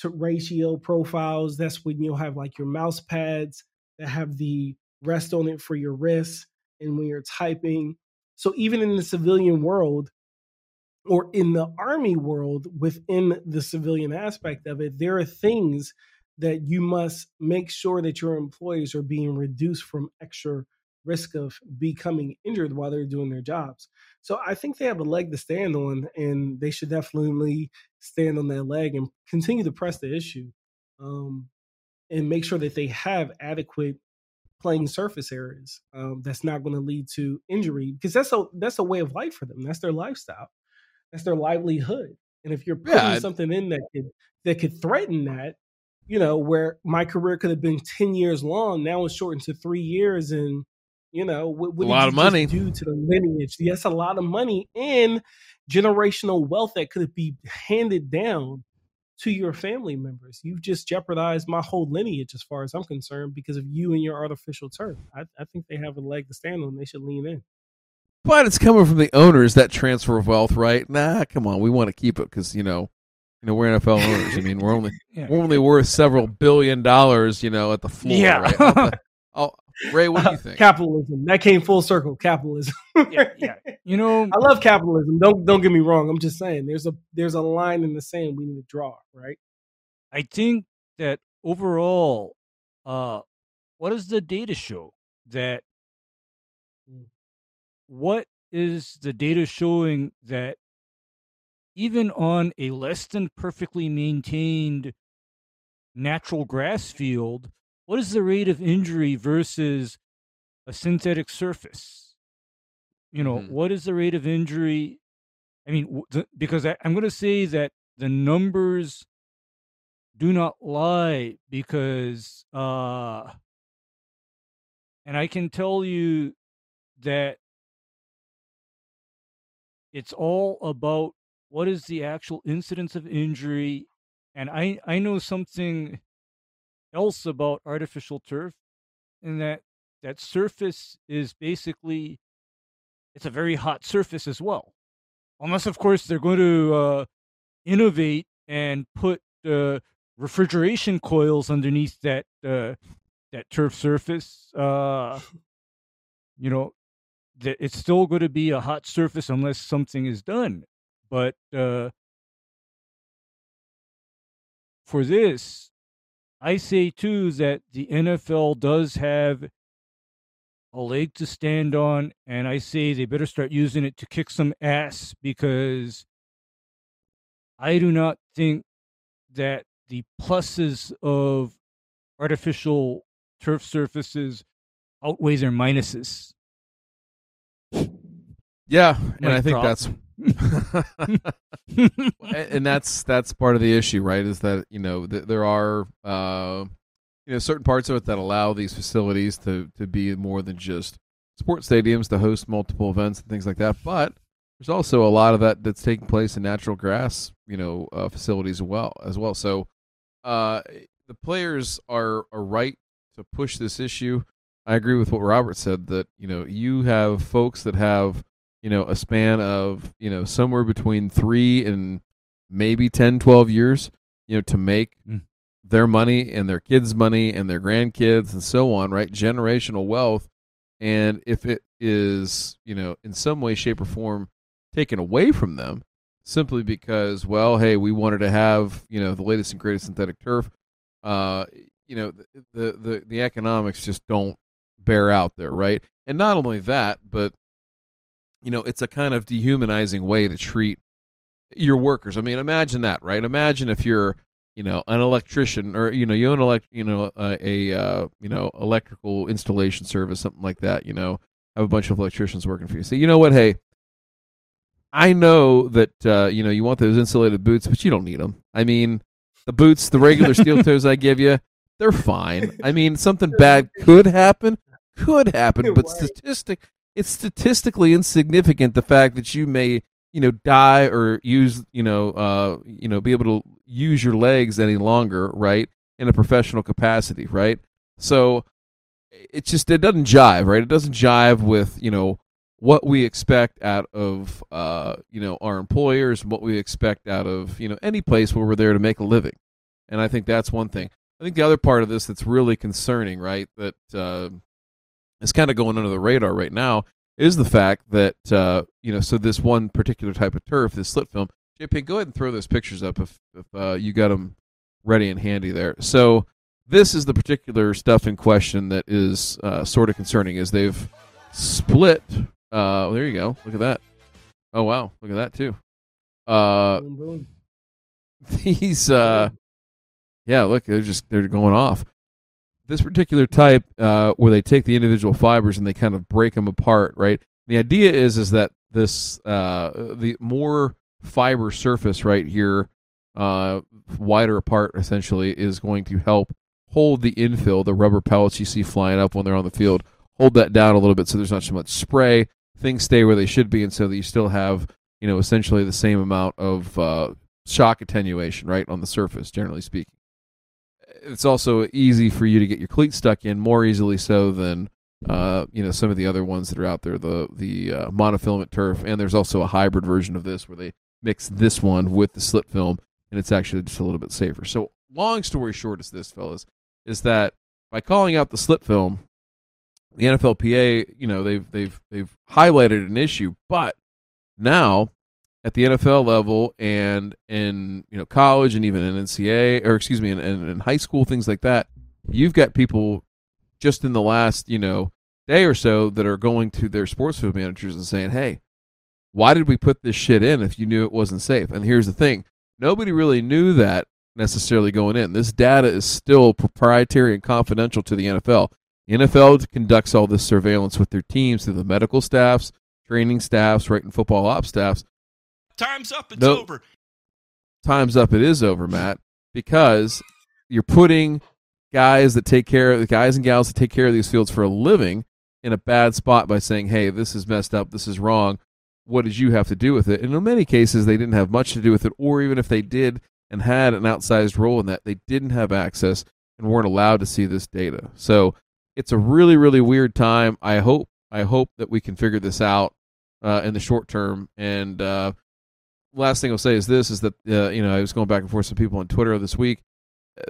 to ratio profiles. That's when you'll have like your mouse pads that have the rest on it for your wrists and when you're typing. So even in the civilian world or in the army world, within the civilian aspect of it, there are things that you must make sure that your employees are being reduced from extra risk of becoming injured while they're doing their jobs. So I think they have a leg to stand on, and they should definitely stand on that leg and continue to press the issue, um, and make sure that they have adequate playing surface areas. Um, that's not going to lead to injury because that's a that's a way of life for them. That's their lifestyle. That's their livelihood. And if you're putting Yeah. something in that could that could threaten that, you know, where my career could have been ten years long, now it's shortened to three years, and you know, what, what A lot of money. do to the lineage? Yes, a lot of money and generational wealth that could be handed down to your family members. You've just jeopardized my whole lineage as far as I'm concerned because of you and your artificial turf. I, I think they have a leg to stand on. They should lean in. But it's coming from the owners that transfer of wealth, right? Nah, come on, we want to keep it because you know, you know, we're NFL owners. I mean, we're only Yeah. we're only worth several billion dollars, you know, at the floor. Yeah. Right? I'll bet- I'll- Ray, what do you think? Capitalism. That came full circle. Capitalism. yeah, yeah. You know, I love capitalism. Don't don't get me wrong. I'm just saying there's a there's a line in the sand we need to draw, right? I think that overall, uh, what does the data show? That Mm. what is the data showing that even on a less than perfectly maintained natural grass field, what is the rate of injury versus a synthetic surface? You know, Mhm. what is the rate of injury? I mean, the, because I, I'm going to say that the numbers do not lie because, uh, and I can tell you that it's all about what is the actual incidence of injury and i i know something else about artificial turf in that that surface is basically it's a very hot surface as well unless of course they're going to uh, innovate and put uh, refrigeration coils underneath that uh, that turf surface uh, you know that it's still going to be a hot surface unless something is done. But uh, for this, I say too that the NFL does have a leg to stand on, and I say they better start using it to kick some ass because I do not think that the pluses of artificial turf surfaces outweighs their minuses. Yeah, and I think that's and that's that's part of the issue, right? Is that you know th- there are uh, you know certain parts of it that allow these facilities to to be more than just sports stadiums to host multiple events and things like that, but there's also a lot of that that's taking place in natural grass, you know, uh, facilities as well as well. So uh, the players are are right to push this issue. I agree with what Robert said that you know you have folks that have you know a span of you know somewhere between 3 and maybe 10 12 years you know to make Mm. their money and their kids money and their grandkids and so on right? Generational wealth. And if it is you know in some way shape or form taken away from them simply because well hey we wanted to have you know the latest and greatest synthetic turf uh you know the the the, the economics just don't bear out there right? And not only that but you know it's a kind of dehumanizing way to treat your workers. I mean imagine that right? Imagine if you're you know an electrician or you know you own elect you know uh, a uh, you know electrical installation service something like that you know have a bunch of electricians working for you. Say you know what? Hey i know that uh, you know you want those insulated boots but you don't need them i mean the boots the regular steel toes i give you they're fine. I mean something bad could happen could happen but statistic it's statistically insignificant the fact that you may you know die or use you know uh you know be able to use your legs any longer right in a professional capacity right? So it just it doesn't jive right? It doesn't jive with you know what we expect out of uh you know our employers what we expect out of you know any place where we're there to make a living. And i think that's one thing. I think the other part of this that's really concerning right that uh is kind of going under the radar right now is the fact that uh, you know so this one particular type of turf, this slit film. JP, go ahead and throw those pictures up if if uh, you got them ready and handy there. So this is the particular stuff in question that is uh, sort of concerning. Is they've split. Uh, there you go. Look at that. Oh wow, look at that too. Uh, these uh yeah look they're just they're going off this particular type uh where they take the individual fibers and they kind of break them apart right? The idea is is that this uh the more fiber surface right here uh wider apart essentially is going to help hold the infill the rubber pellets you see flying up when they're on the field. Hold that down a little bit so there's not so much spray. Things stay where they should be and so that you still have you know essentially the same amount of uh shock attenuation, right, on the surface, generally speaking. It's also easy for you to get your cleat stuck in more easily so than uh, you know some of the other ones that are out there, the the uh, monofilament turf, and there's also a hybrid version of this where they mix this one with the slit film, and it's actually just a little bit safer. So, long story short, is this, fellas, is that by calling out the slit film, the NFLPA, you know, they've they've they've highlighted an issue, but now at the NFL level and in you know college and even in NCAA or excuse me in, in, in high school things like that, you've got people just in the last you know day or so that are going to their sports field managers and saying, "Hey, why did we put this shit in if you knew it wasn't safe?" And here's the thing: nobody really knew that necessarily going in. This data is still proprietary and confidential to the NFL. The NFL conducts all this surveillance with their teams through the medical staffs, training staffs, right, and football ops staffs. Time's up. It's Nope. over. Time's up. It is over, Matt, because you're putting guys that take care of the guys and gals that take care of these fields for a living in a bad spot by saying, "Hey, this is messed up. This is wrong. What did you have to do with it?" And in many cases, they didn't have much to do with it, or even if they did and had an outsized role in that, they didn't have access and weren't allowed to see this data. So it's a really, really weird time. I hope, I hope that we can figure this out uh, in the short term. And uh, last thing I'll say is this: is that uh, you know I was going back and forth with people on Twitter this week.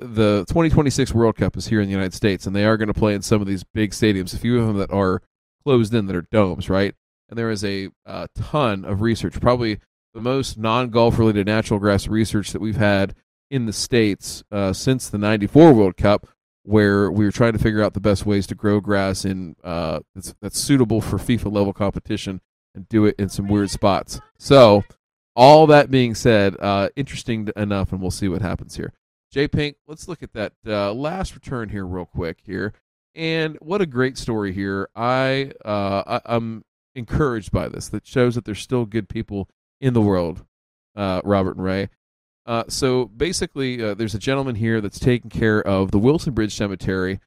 The 2026 World Cup is here in the United States, and they are going to play in some of these big stadiums. A few of them that are closed in, that are domes, right? And there is a uh, ton of research, probably the most non-golf related natural grass research that we've had in the states uh, since the '94 World Cup, where we were trying to figure out the best ways to grow grass in uh, that's, that's suitable for FIFA level competition and do it in some weird spots. So all that being said, uh, interesting enough, and we'll see what happens here. JPink, let's look at that uh, last return here real quick here. And what a great story here. I, uh, I I'm encouraged by this. That shows that there's still good people in the world. Uh, Robert and Ray. Uh, so basically, uh, there's a gentleman here that's taking care of the Wilson Bridge Cemetery.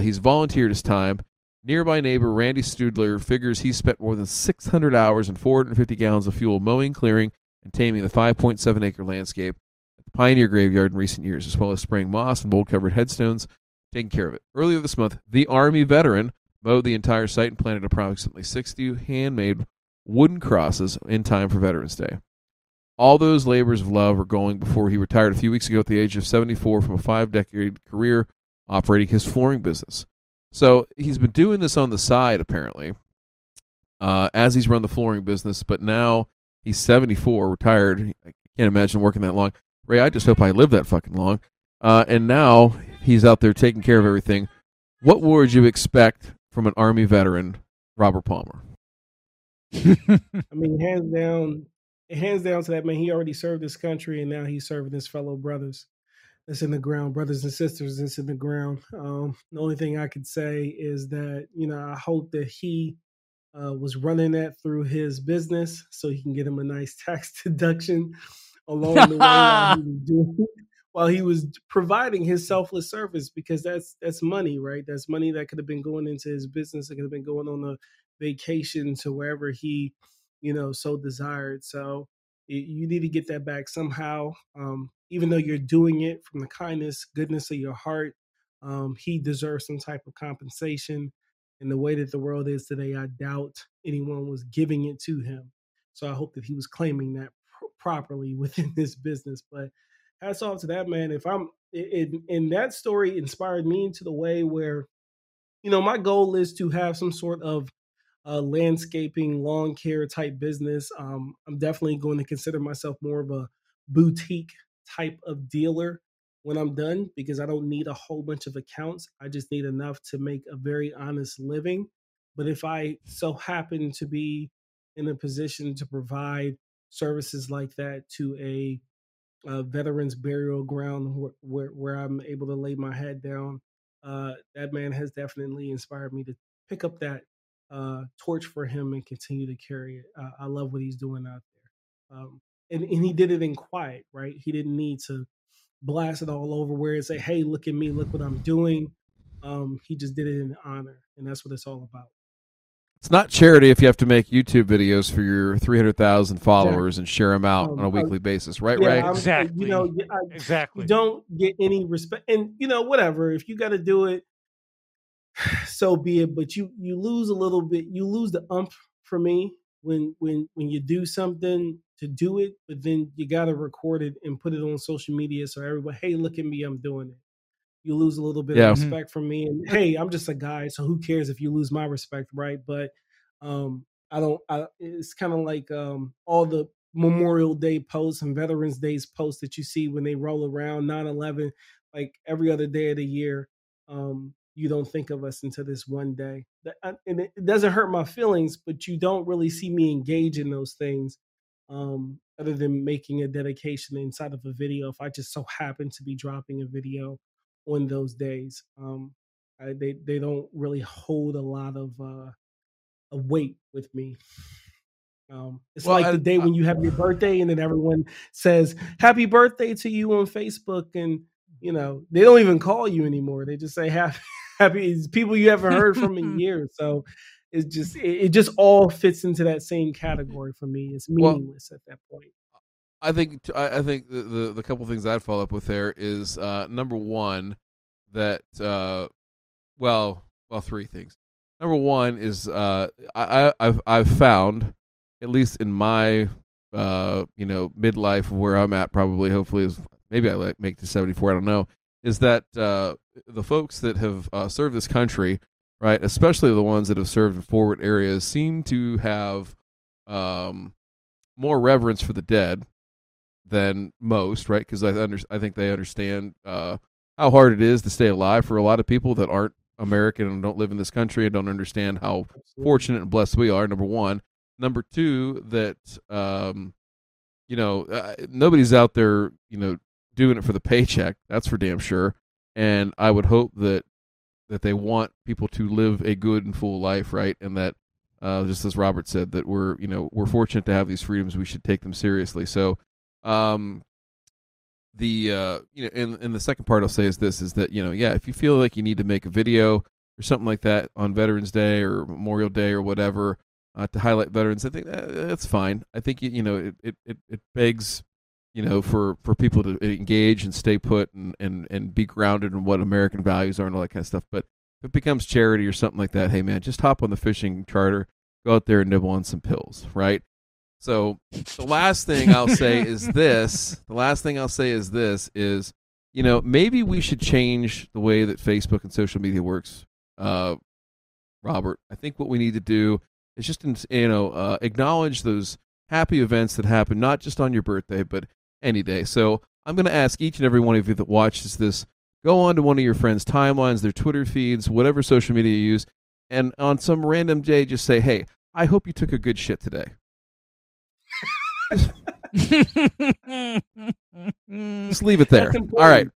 He's volunteered his time. Nearby neighbor Randy Studler figures he spent more than 600 hours and 450 gallons of fuel mowing, clearing, and taming the 5.7 acre landscape at the Pioneer Graveyard in recent years, as well as spraying moss and mold covered headstones, taking care of it. Earlier this month, the Army veteran mowed the entire site and planted approximately 60 handmade wooden crosses in time for Veterans Day. All those labors of love were going before he retired a few weeks ago at the age of 74 from a five decade career operating his flooring business. So he's been doing this on the side, apparently, uh, as he's run the flooring business, but now he's 74, retired. I can't imagine working that long. Ray, I just hope I live that fucking long. Uh, and now he's out there taking care of everything. What would you expect from an Army veteran, Robert Palmer? I mean, hands down, hands down to that man. He already served his country, and now he's serving his fellow brothers. That's in the ground, brothers and sisters. That's in the ground. Um, the only thing I could say is that you know I hope that he uh, was running that through his business so he can get him a nice tax deduction along the way while he was doing while he was providing his selfless service because that's that's money, right? That's money that could have been going into his business. It could have been going on a vacation to wherever he, you know, so desired. So y- you need to get that back somehow. Um, even though you're doing it from the kindness, goodness of your heart, um, he deserves some type of compensation. In the way that the world is today, I doubt anyone was giving it to him. So I hope that he was claiming that pr- properly within this business. But hats off to that man. If I'm, it, it, and that story inspired me into the way where, you know, my goal is to have some sort of landscaping, lawn care type business. Um, I'm definitely going to consider myself more of a boutique type of dealer when I'm done because I don't need a whole bunch of accounts. I just need enough to make a very honest living. But if I so happen to be in a position to provide services like that to a, a veterans burial ground where, where, where I'm able to lay my head down, uh, that man has definitely inspired me to pick up that uh, torch for him and continue to carry it. Uh, I love what he's doing out there. Um, and, and he did it in quiet, right? He didn't need to blast it all over where and say, hey, look at me, look what I'm doing. Um, he just did it in honor. And that's what it's all about. It's not charity if you have to make YouTube videos for your 300,000 followers and share them out Um, on a uh, weekly basis, right? Yeah, right? I'm- Exactly. You know, y- I- Exactly. you don't get any respect, and you know, whatever. If you got to do it, so be it. But you you lose a little bit. You lose the ump for me when when when you do something to do it, but then you got to record it and put it on social media so everyone, hey, look at me, I'm doing it. You lose a little bit Yeah. of respect from me, and hey, I'm just a guy, so who cares if you lose my respect, right? But um, I don't. I, it's kind of like um, all the Memorial Day posts and Veterans Days posts that you see when they roll around 9/11, like every other day of the year. Um, you don't think of us until this one day, and it it doesn't hurt my feelings, but you don't really see me engage in those things, um, other than making a dedication inside of a video. If I just so happen to be dropping a video on those days, um, I, they they don't really hold a lot of uh, a weight with me. Um, it's Well, like I- the day when you have your birthday and then everyone says happy birthday to you on Facebook and you know they don't even call you anymore. They just say happy happy people you haven't heard from in years. So it's just it, it just all fits into that same category for me. It's Well- meaningless at that point. I think I, think the, the the couple things I'd follow up with there is uh, number one that uh, well well three things. Number one is uh, I, I I've I've found at least in my uh, you know midlife where I'm at probably hopefully is maybe I like make to 74 I don't know is that uh, the folks that have uh, served this country right especially the ones that have served in forward areas seem to have um, more reverence for the dead than most, right? Because I under, I think they understand uh, how hard it is to stay alive for a lot of people that aren't American and don't live in this country and don't understand how fortunate and blessed we are. Number one, number two, that um, you know uh, nobody's out there, you know, doing it for the paycheck. That's for damn sure. And I would hope that that they want people to live a good and full life, right? And that uh, just as Robert said, that we're you know we're fortunate to have these freedoms. We should take them seriously. So, um, the uh, you know, and and the second part I'll say is this: is that you know, yeah, if you feel like you need to make a video or something like that on Veterans Day or Memorial Day or whatever uh, to highlight veterans, I think uh, that's fine. I think you, you know it, it, it begs you know for, for people to engage and stay put and, and, and be grounded in what American values are and all that kind of stuff. But if it becomes charity or something like that, hey man, just hop on the fishing charter, go out there and nibble on some pills, right? So the last thing I'll say is this. The last thing I'll say is this is, you know, maybe we should change the way that Facebook and social media works. Uh, Robert, I think what we need to do is just, you know, uh, acknowledge those happy events that happen, not just on your birthday, but any day. So I'm going to ask each and every one of you that watches this, go on to one of your friends' timelines, their Twitter feeds, whatever social media you use, and on some random day, just say, hey, I hope you took a good shit today. Just leave it there. All right.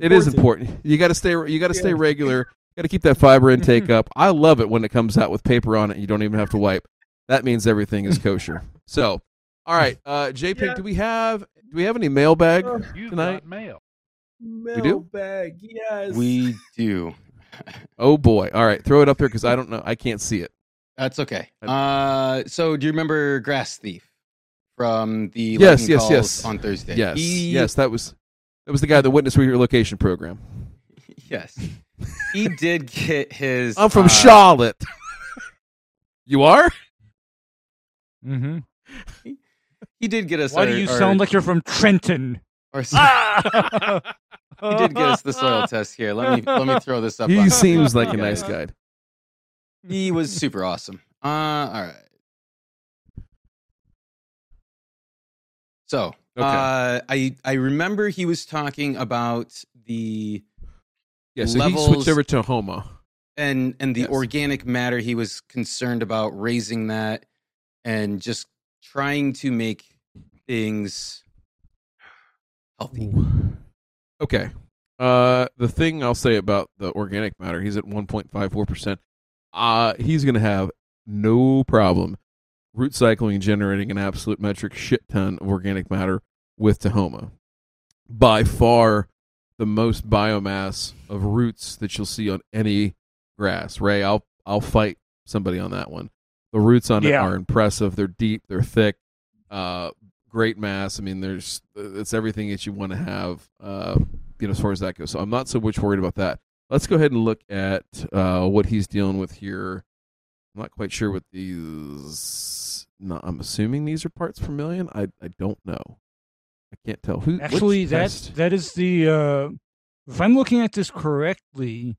It is important. You got to stay. You got to stay regular. Got to keep that fiber intake up. I love it when it comes out with paper on it. and You don't even have to wipe. That means everything is kosher. So, all right, uh, JPink. Yeah. Do we have do we have any mailbag You've tonight? got mail. We do? Mailbag, yes. We do. Oh boy! All right, throw it up there because I don't know. I can't see it. That's okay. Uh, so do you remember GrassThief from the Yes, Lightning yes, Calls yes. on Thursday? Yes, He- yes. That was that was the guy that witnessed your location program. yes. He did get his. I'm from uh, Charlotte. you are? hmm He did get us. Why our, do you our- sound like you're from Trenton? our- Ah! he did get us the soil test here. Let me let me throw this up. He on- seems like a nice guy. He was super awesome. Uh, all right. So, Okay. uh, I I remember he was talking about the Yeah, so he switched over to Tahoma. and and the Yes. organic matter. He was concerned about raising that and just trying to make things healthy. Okay. Uh, the thing I'll say about the organic matter, he's at 1.54%. Uh, he's going to have no problem root cycling and generating an absolute metric shit ton of organic matter with Tahoma. By far the most biomass of roots that you'll see on any grass. Ray, I'll I'll fight somebody on that one. The roots on it are impressive. They're deep. They're thick. Uh, great mass. I mean, there's it's everything that you want to have. Uh, you know, as far as that goes. So I'm not so much worried about that. Let's go ahead and look at uh, what he's dealing with here. I'm not quite sure what these. No, I'm assuming these are parts per million. I I don't know. I can't tell who. Actually, that's test- that is the. Uh, if I'm looking at this correctly,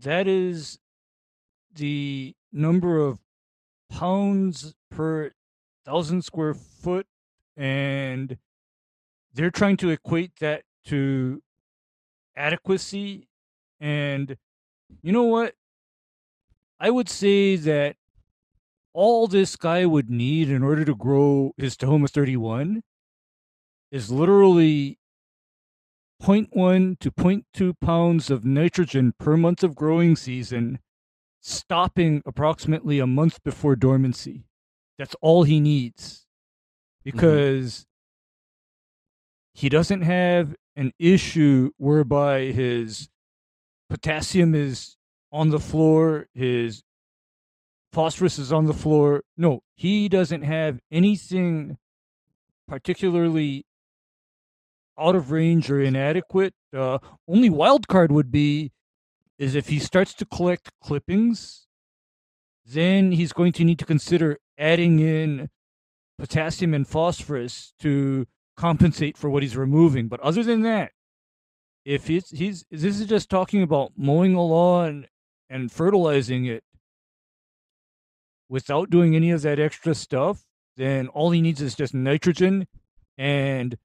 that is the number of pounds per thousand square foot, and they're trying to equate that to adequacy. And you know what? I would say that all this guy would need in order to grow his Tahoma 31 is literally 0.1 to 0.2 pounds of nitrogen per month of growing season, stopping approximately a month before dormancy. That's all he needs because he doesn't have an issue whereby his potassium is on the floor, his phosphorus is on the floor. No, he doesn't have anything particularly out of range or inadequate. Uh, only wild card would be is if he starts to collect clippings, then he's going to need to consider adding in potassium and phosphorus to compensate for what he's removing. But other than that, if he's he's this is just talking about mowing a lawn and fertilizing it without doing any of that extra stuff, then all he needs is just nitrogen and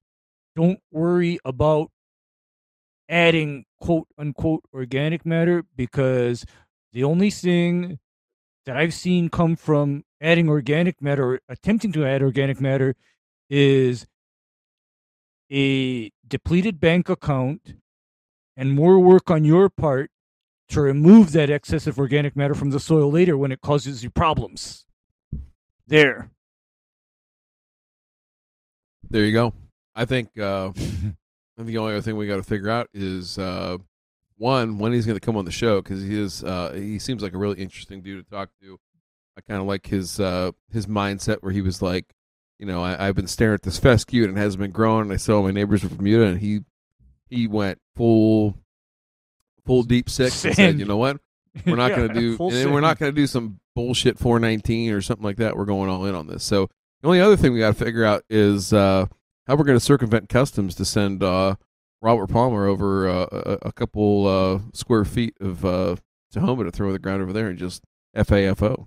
don't worry about adding quote unquote organic matter because the only thing that I've seen come from adding organic matter or attempting to add organic matter is a depleted bank account and more work on your part to remove that excessive organic matter from the soil later when it causes you problems. There. There you go. I think uh, I think the only other thing we got to figure out is uh, one when he's going to come on the show because he is uh, he seems like a really interesting dude to talk to. I kind of like his uh, his mindset where he was like, you know, I, I've been staring at this fescue and it hasn't been growing. And I saw my neighbors from Bermuda and he he went full full deep six and said, you know what, we're not Yeah, going to do, and we're not going to do some bullshit 419 or something like that. We're going all in on this. So the only other thing we got to figure out is uh, how we're going to circumvent customs to send uh, Robert Palmer over uh, a, a couple uh, square feet of uh, Tahoma to throw the ground over there and just FAFO.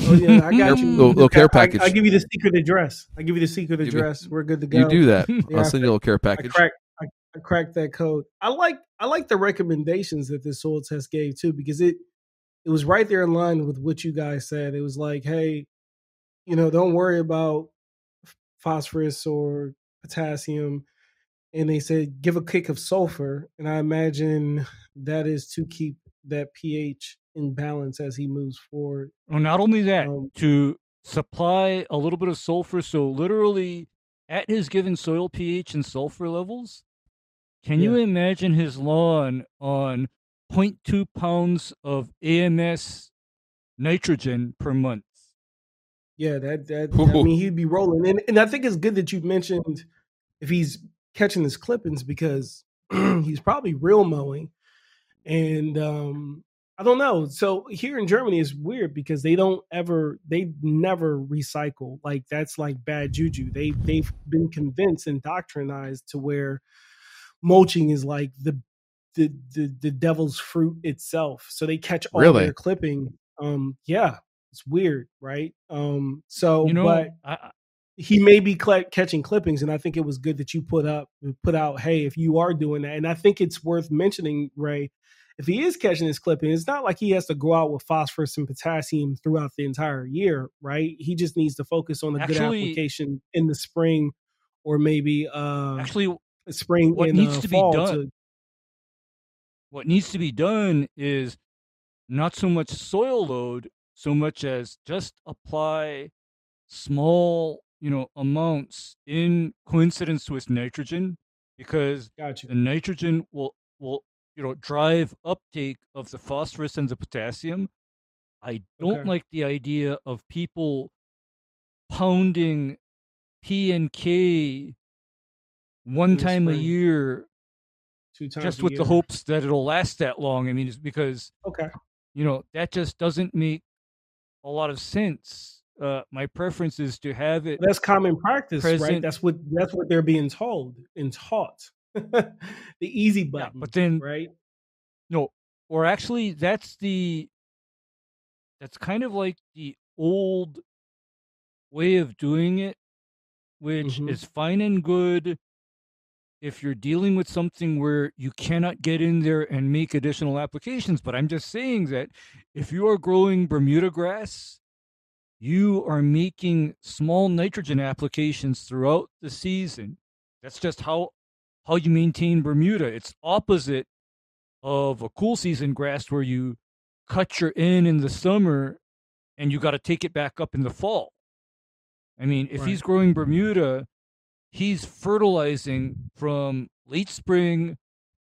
Oh yeah, I got you. Little, little care package. I, will give you the secret address. I'll give you the secret Give me- address. We're good to go. You do that. Yeah, I'll send you a little care I package. cracked. I, I cracked that code. I like. I like the recommendations that this soil test gave too because it it was right there in line with what you guys said. It was like, hey, you know, don't worry about phosphorus or potassium. And they said give a kick of sulfur, and I imagine that is to keep that pH in balance as he moves forward. Well, not only that, Um, to supply a little bit of sulfur. So, literally, at his given soil pH and sulfur levels, can you imagine his lawn on 0.2 pounds of AMS nitrogen per month? Yeah, that that I mean he'd be rolling. And and I think it's good that you mentioned if he's catching his clippings because he's probably real mowing. And um I don't know. So here in Germany it's weird because they don't ever they never recycle. Like that's like bad juju. They they've been convinced and doctrinized to where mulching is like the the the, the devil's fruit itself. So they catch all Really? their clipping. Um yeah, it's weird, right? Um so You know, but I, I- he may be cl- catching clippings and i think it was good that you put up put out hey if you are doing that and i think it's worth mentioning ray if he is catching his clipping it's not like he has to go out with phosphorus and potassium throughout the entire year right? He just needs to focus on a good application in the spring or maybe uh actually, spring what and needs uh, to be done- to- what needs to be done is not so much soil load so much as just apply small you know amounts in coincidence with nitrogen because got you the nitrogen will will you know drive uptake of the phosphorus and the potassium. I don't Okay. like the idea of people pounding P and K one In time a year Two times just with the hopes that it'll last that long. I mean, it's because Okay. you know that just doesn't make a lot of sense. Uh, my preference is to have it. That's common practice, right? That's what that's what they're being told and taught. the easy Yeah, button, but then right? no, or actually, that's the that's kind of like the old way of doing it, which Mhm. is fine and good if you're dealing with something where you cannot get in there and make additional applications. But I'm just saying that if you are growing Bermuda grass, you are making small nitrogen applications throughout the season. That's just how how you maintain Bermuda. It's opposite of a cool season grass where you cut your in in the summer and you got to take it back up in the fall. I mean, if he's growing Bermuda, he's fertilizing from late spring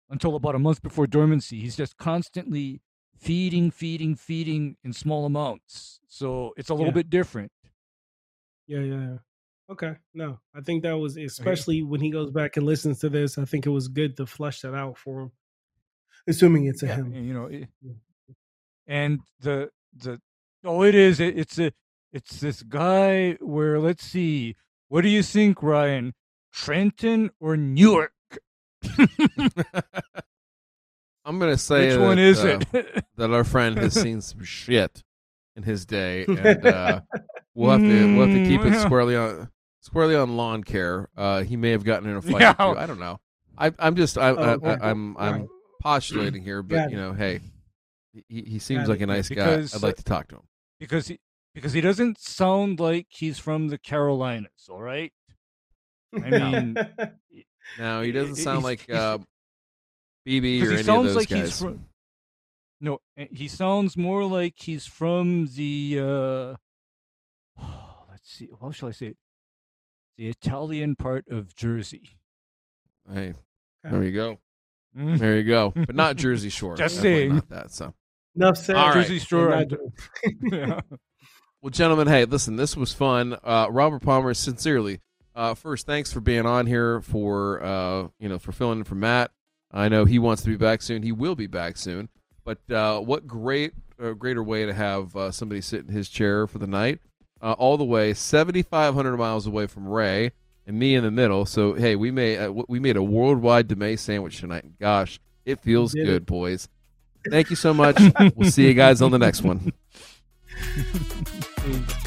until about a month before dormancy. He's just constantly feeding, feeding, feeding in small amounts. So it's a little Yeah. bit different. Yeah, yeah, yeah. Okay. No, I think that was especially when he goes back and listens to this. I think it was good to flesh that out for him, assuming it's a Yeah, him. you know, it, and the the oh, it is. It, it's a it's this guy where let's see. What do you think, Ryan? Trenton or Newark? I'm gonna say Which one that, is uh, it? that our friend has seen some shit in his day, and uh, we'll have to we'll have to keep it Mm, squarely on squarely on lawn care. Uh, he may have gotten in a fight. Yeah. or two. I don't know. I, I'm just I, Oh, I, okay. I, I'm I'm postulating here, but you know, hey, he, he seems like a nice Because, guy. I'd like to talk to him. because he because he doesn't sound like he's from the Carolinas. All right. I mean, Now he doesn't sound he's- like uh, BB or he any sounds of those like guys. he's from. No, eh, he sounds more like he's from the. uh Let's see. How shall I say it? The Italian part of Jersey. Hey, there you go. Mm. There you go. But not Jersey Shore. Just Definitely saying. Not that. So, Enough said. All right. Jersey Shore. Not and- doing- yeah. well, gentlemen, hey, listen, this was fun. Uh, Robert Palmer, sincerely, uh, first, thanks for being on here for uh, you know for filling in for Matt. I know he wants to be back soon. He will be back soon. But uh, what great, uh, greater way to have uh, somebody sit in his chair for the night, uh, all the way seventy five hundred miles away from Ray and me in the middle. So hey, we made uh, we made a worldwide DeMay sandwich tonight. Gosh, it feels good, it. boys. Thank you so much. we'll see you guys on the next one.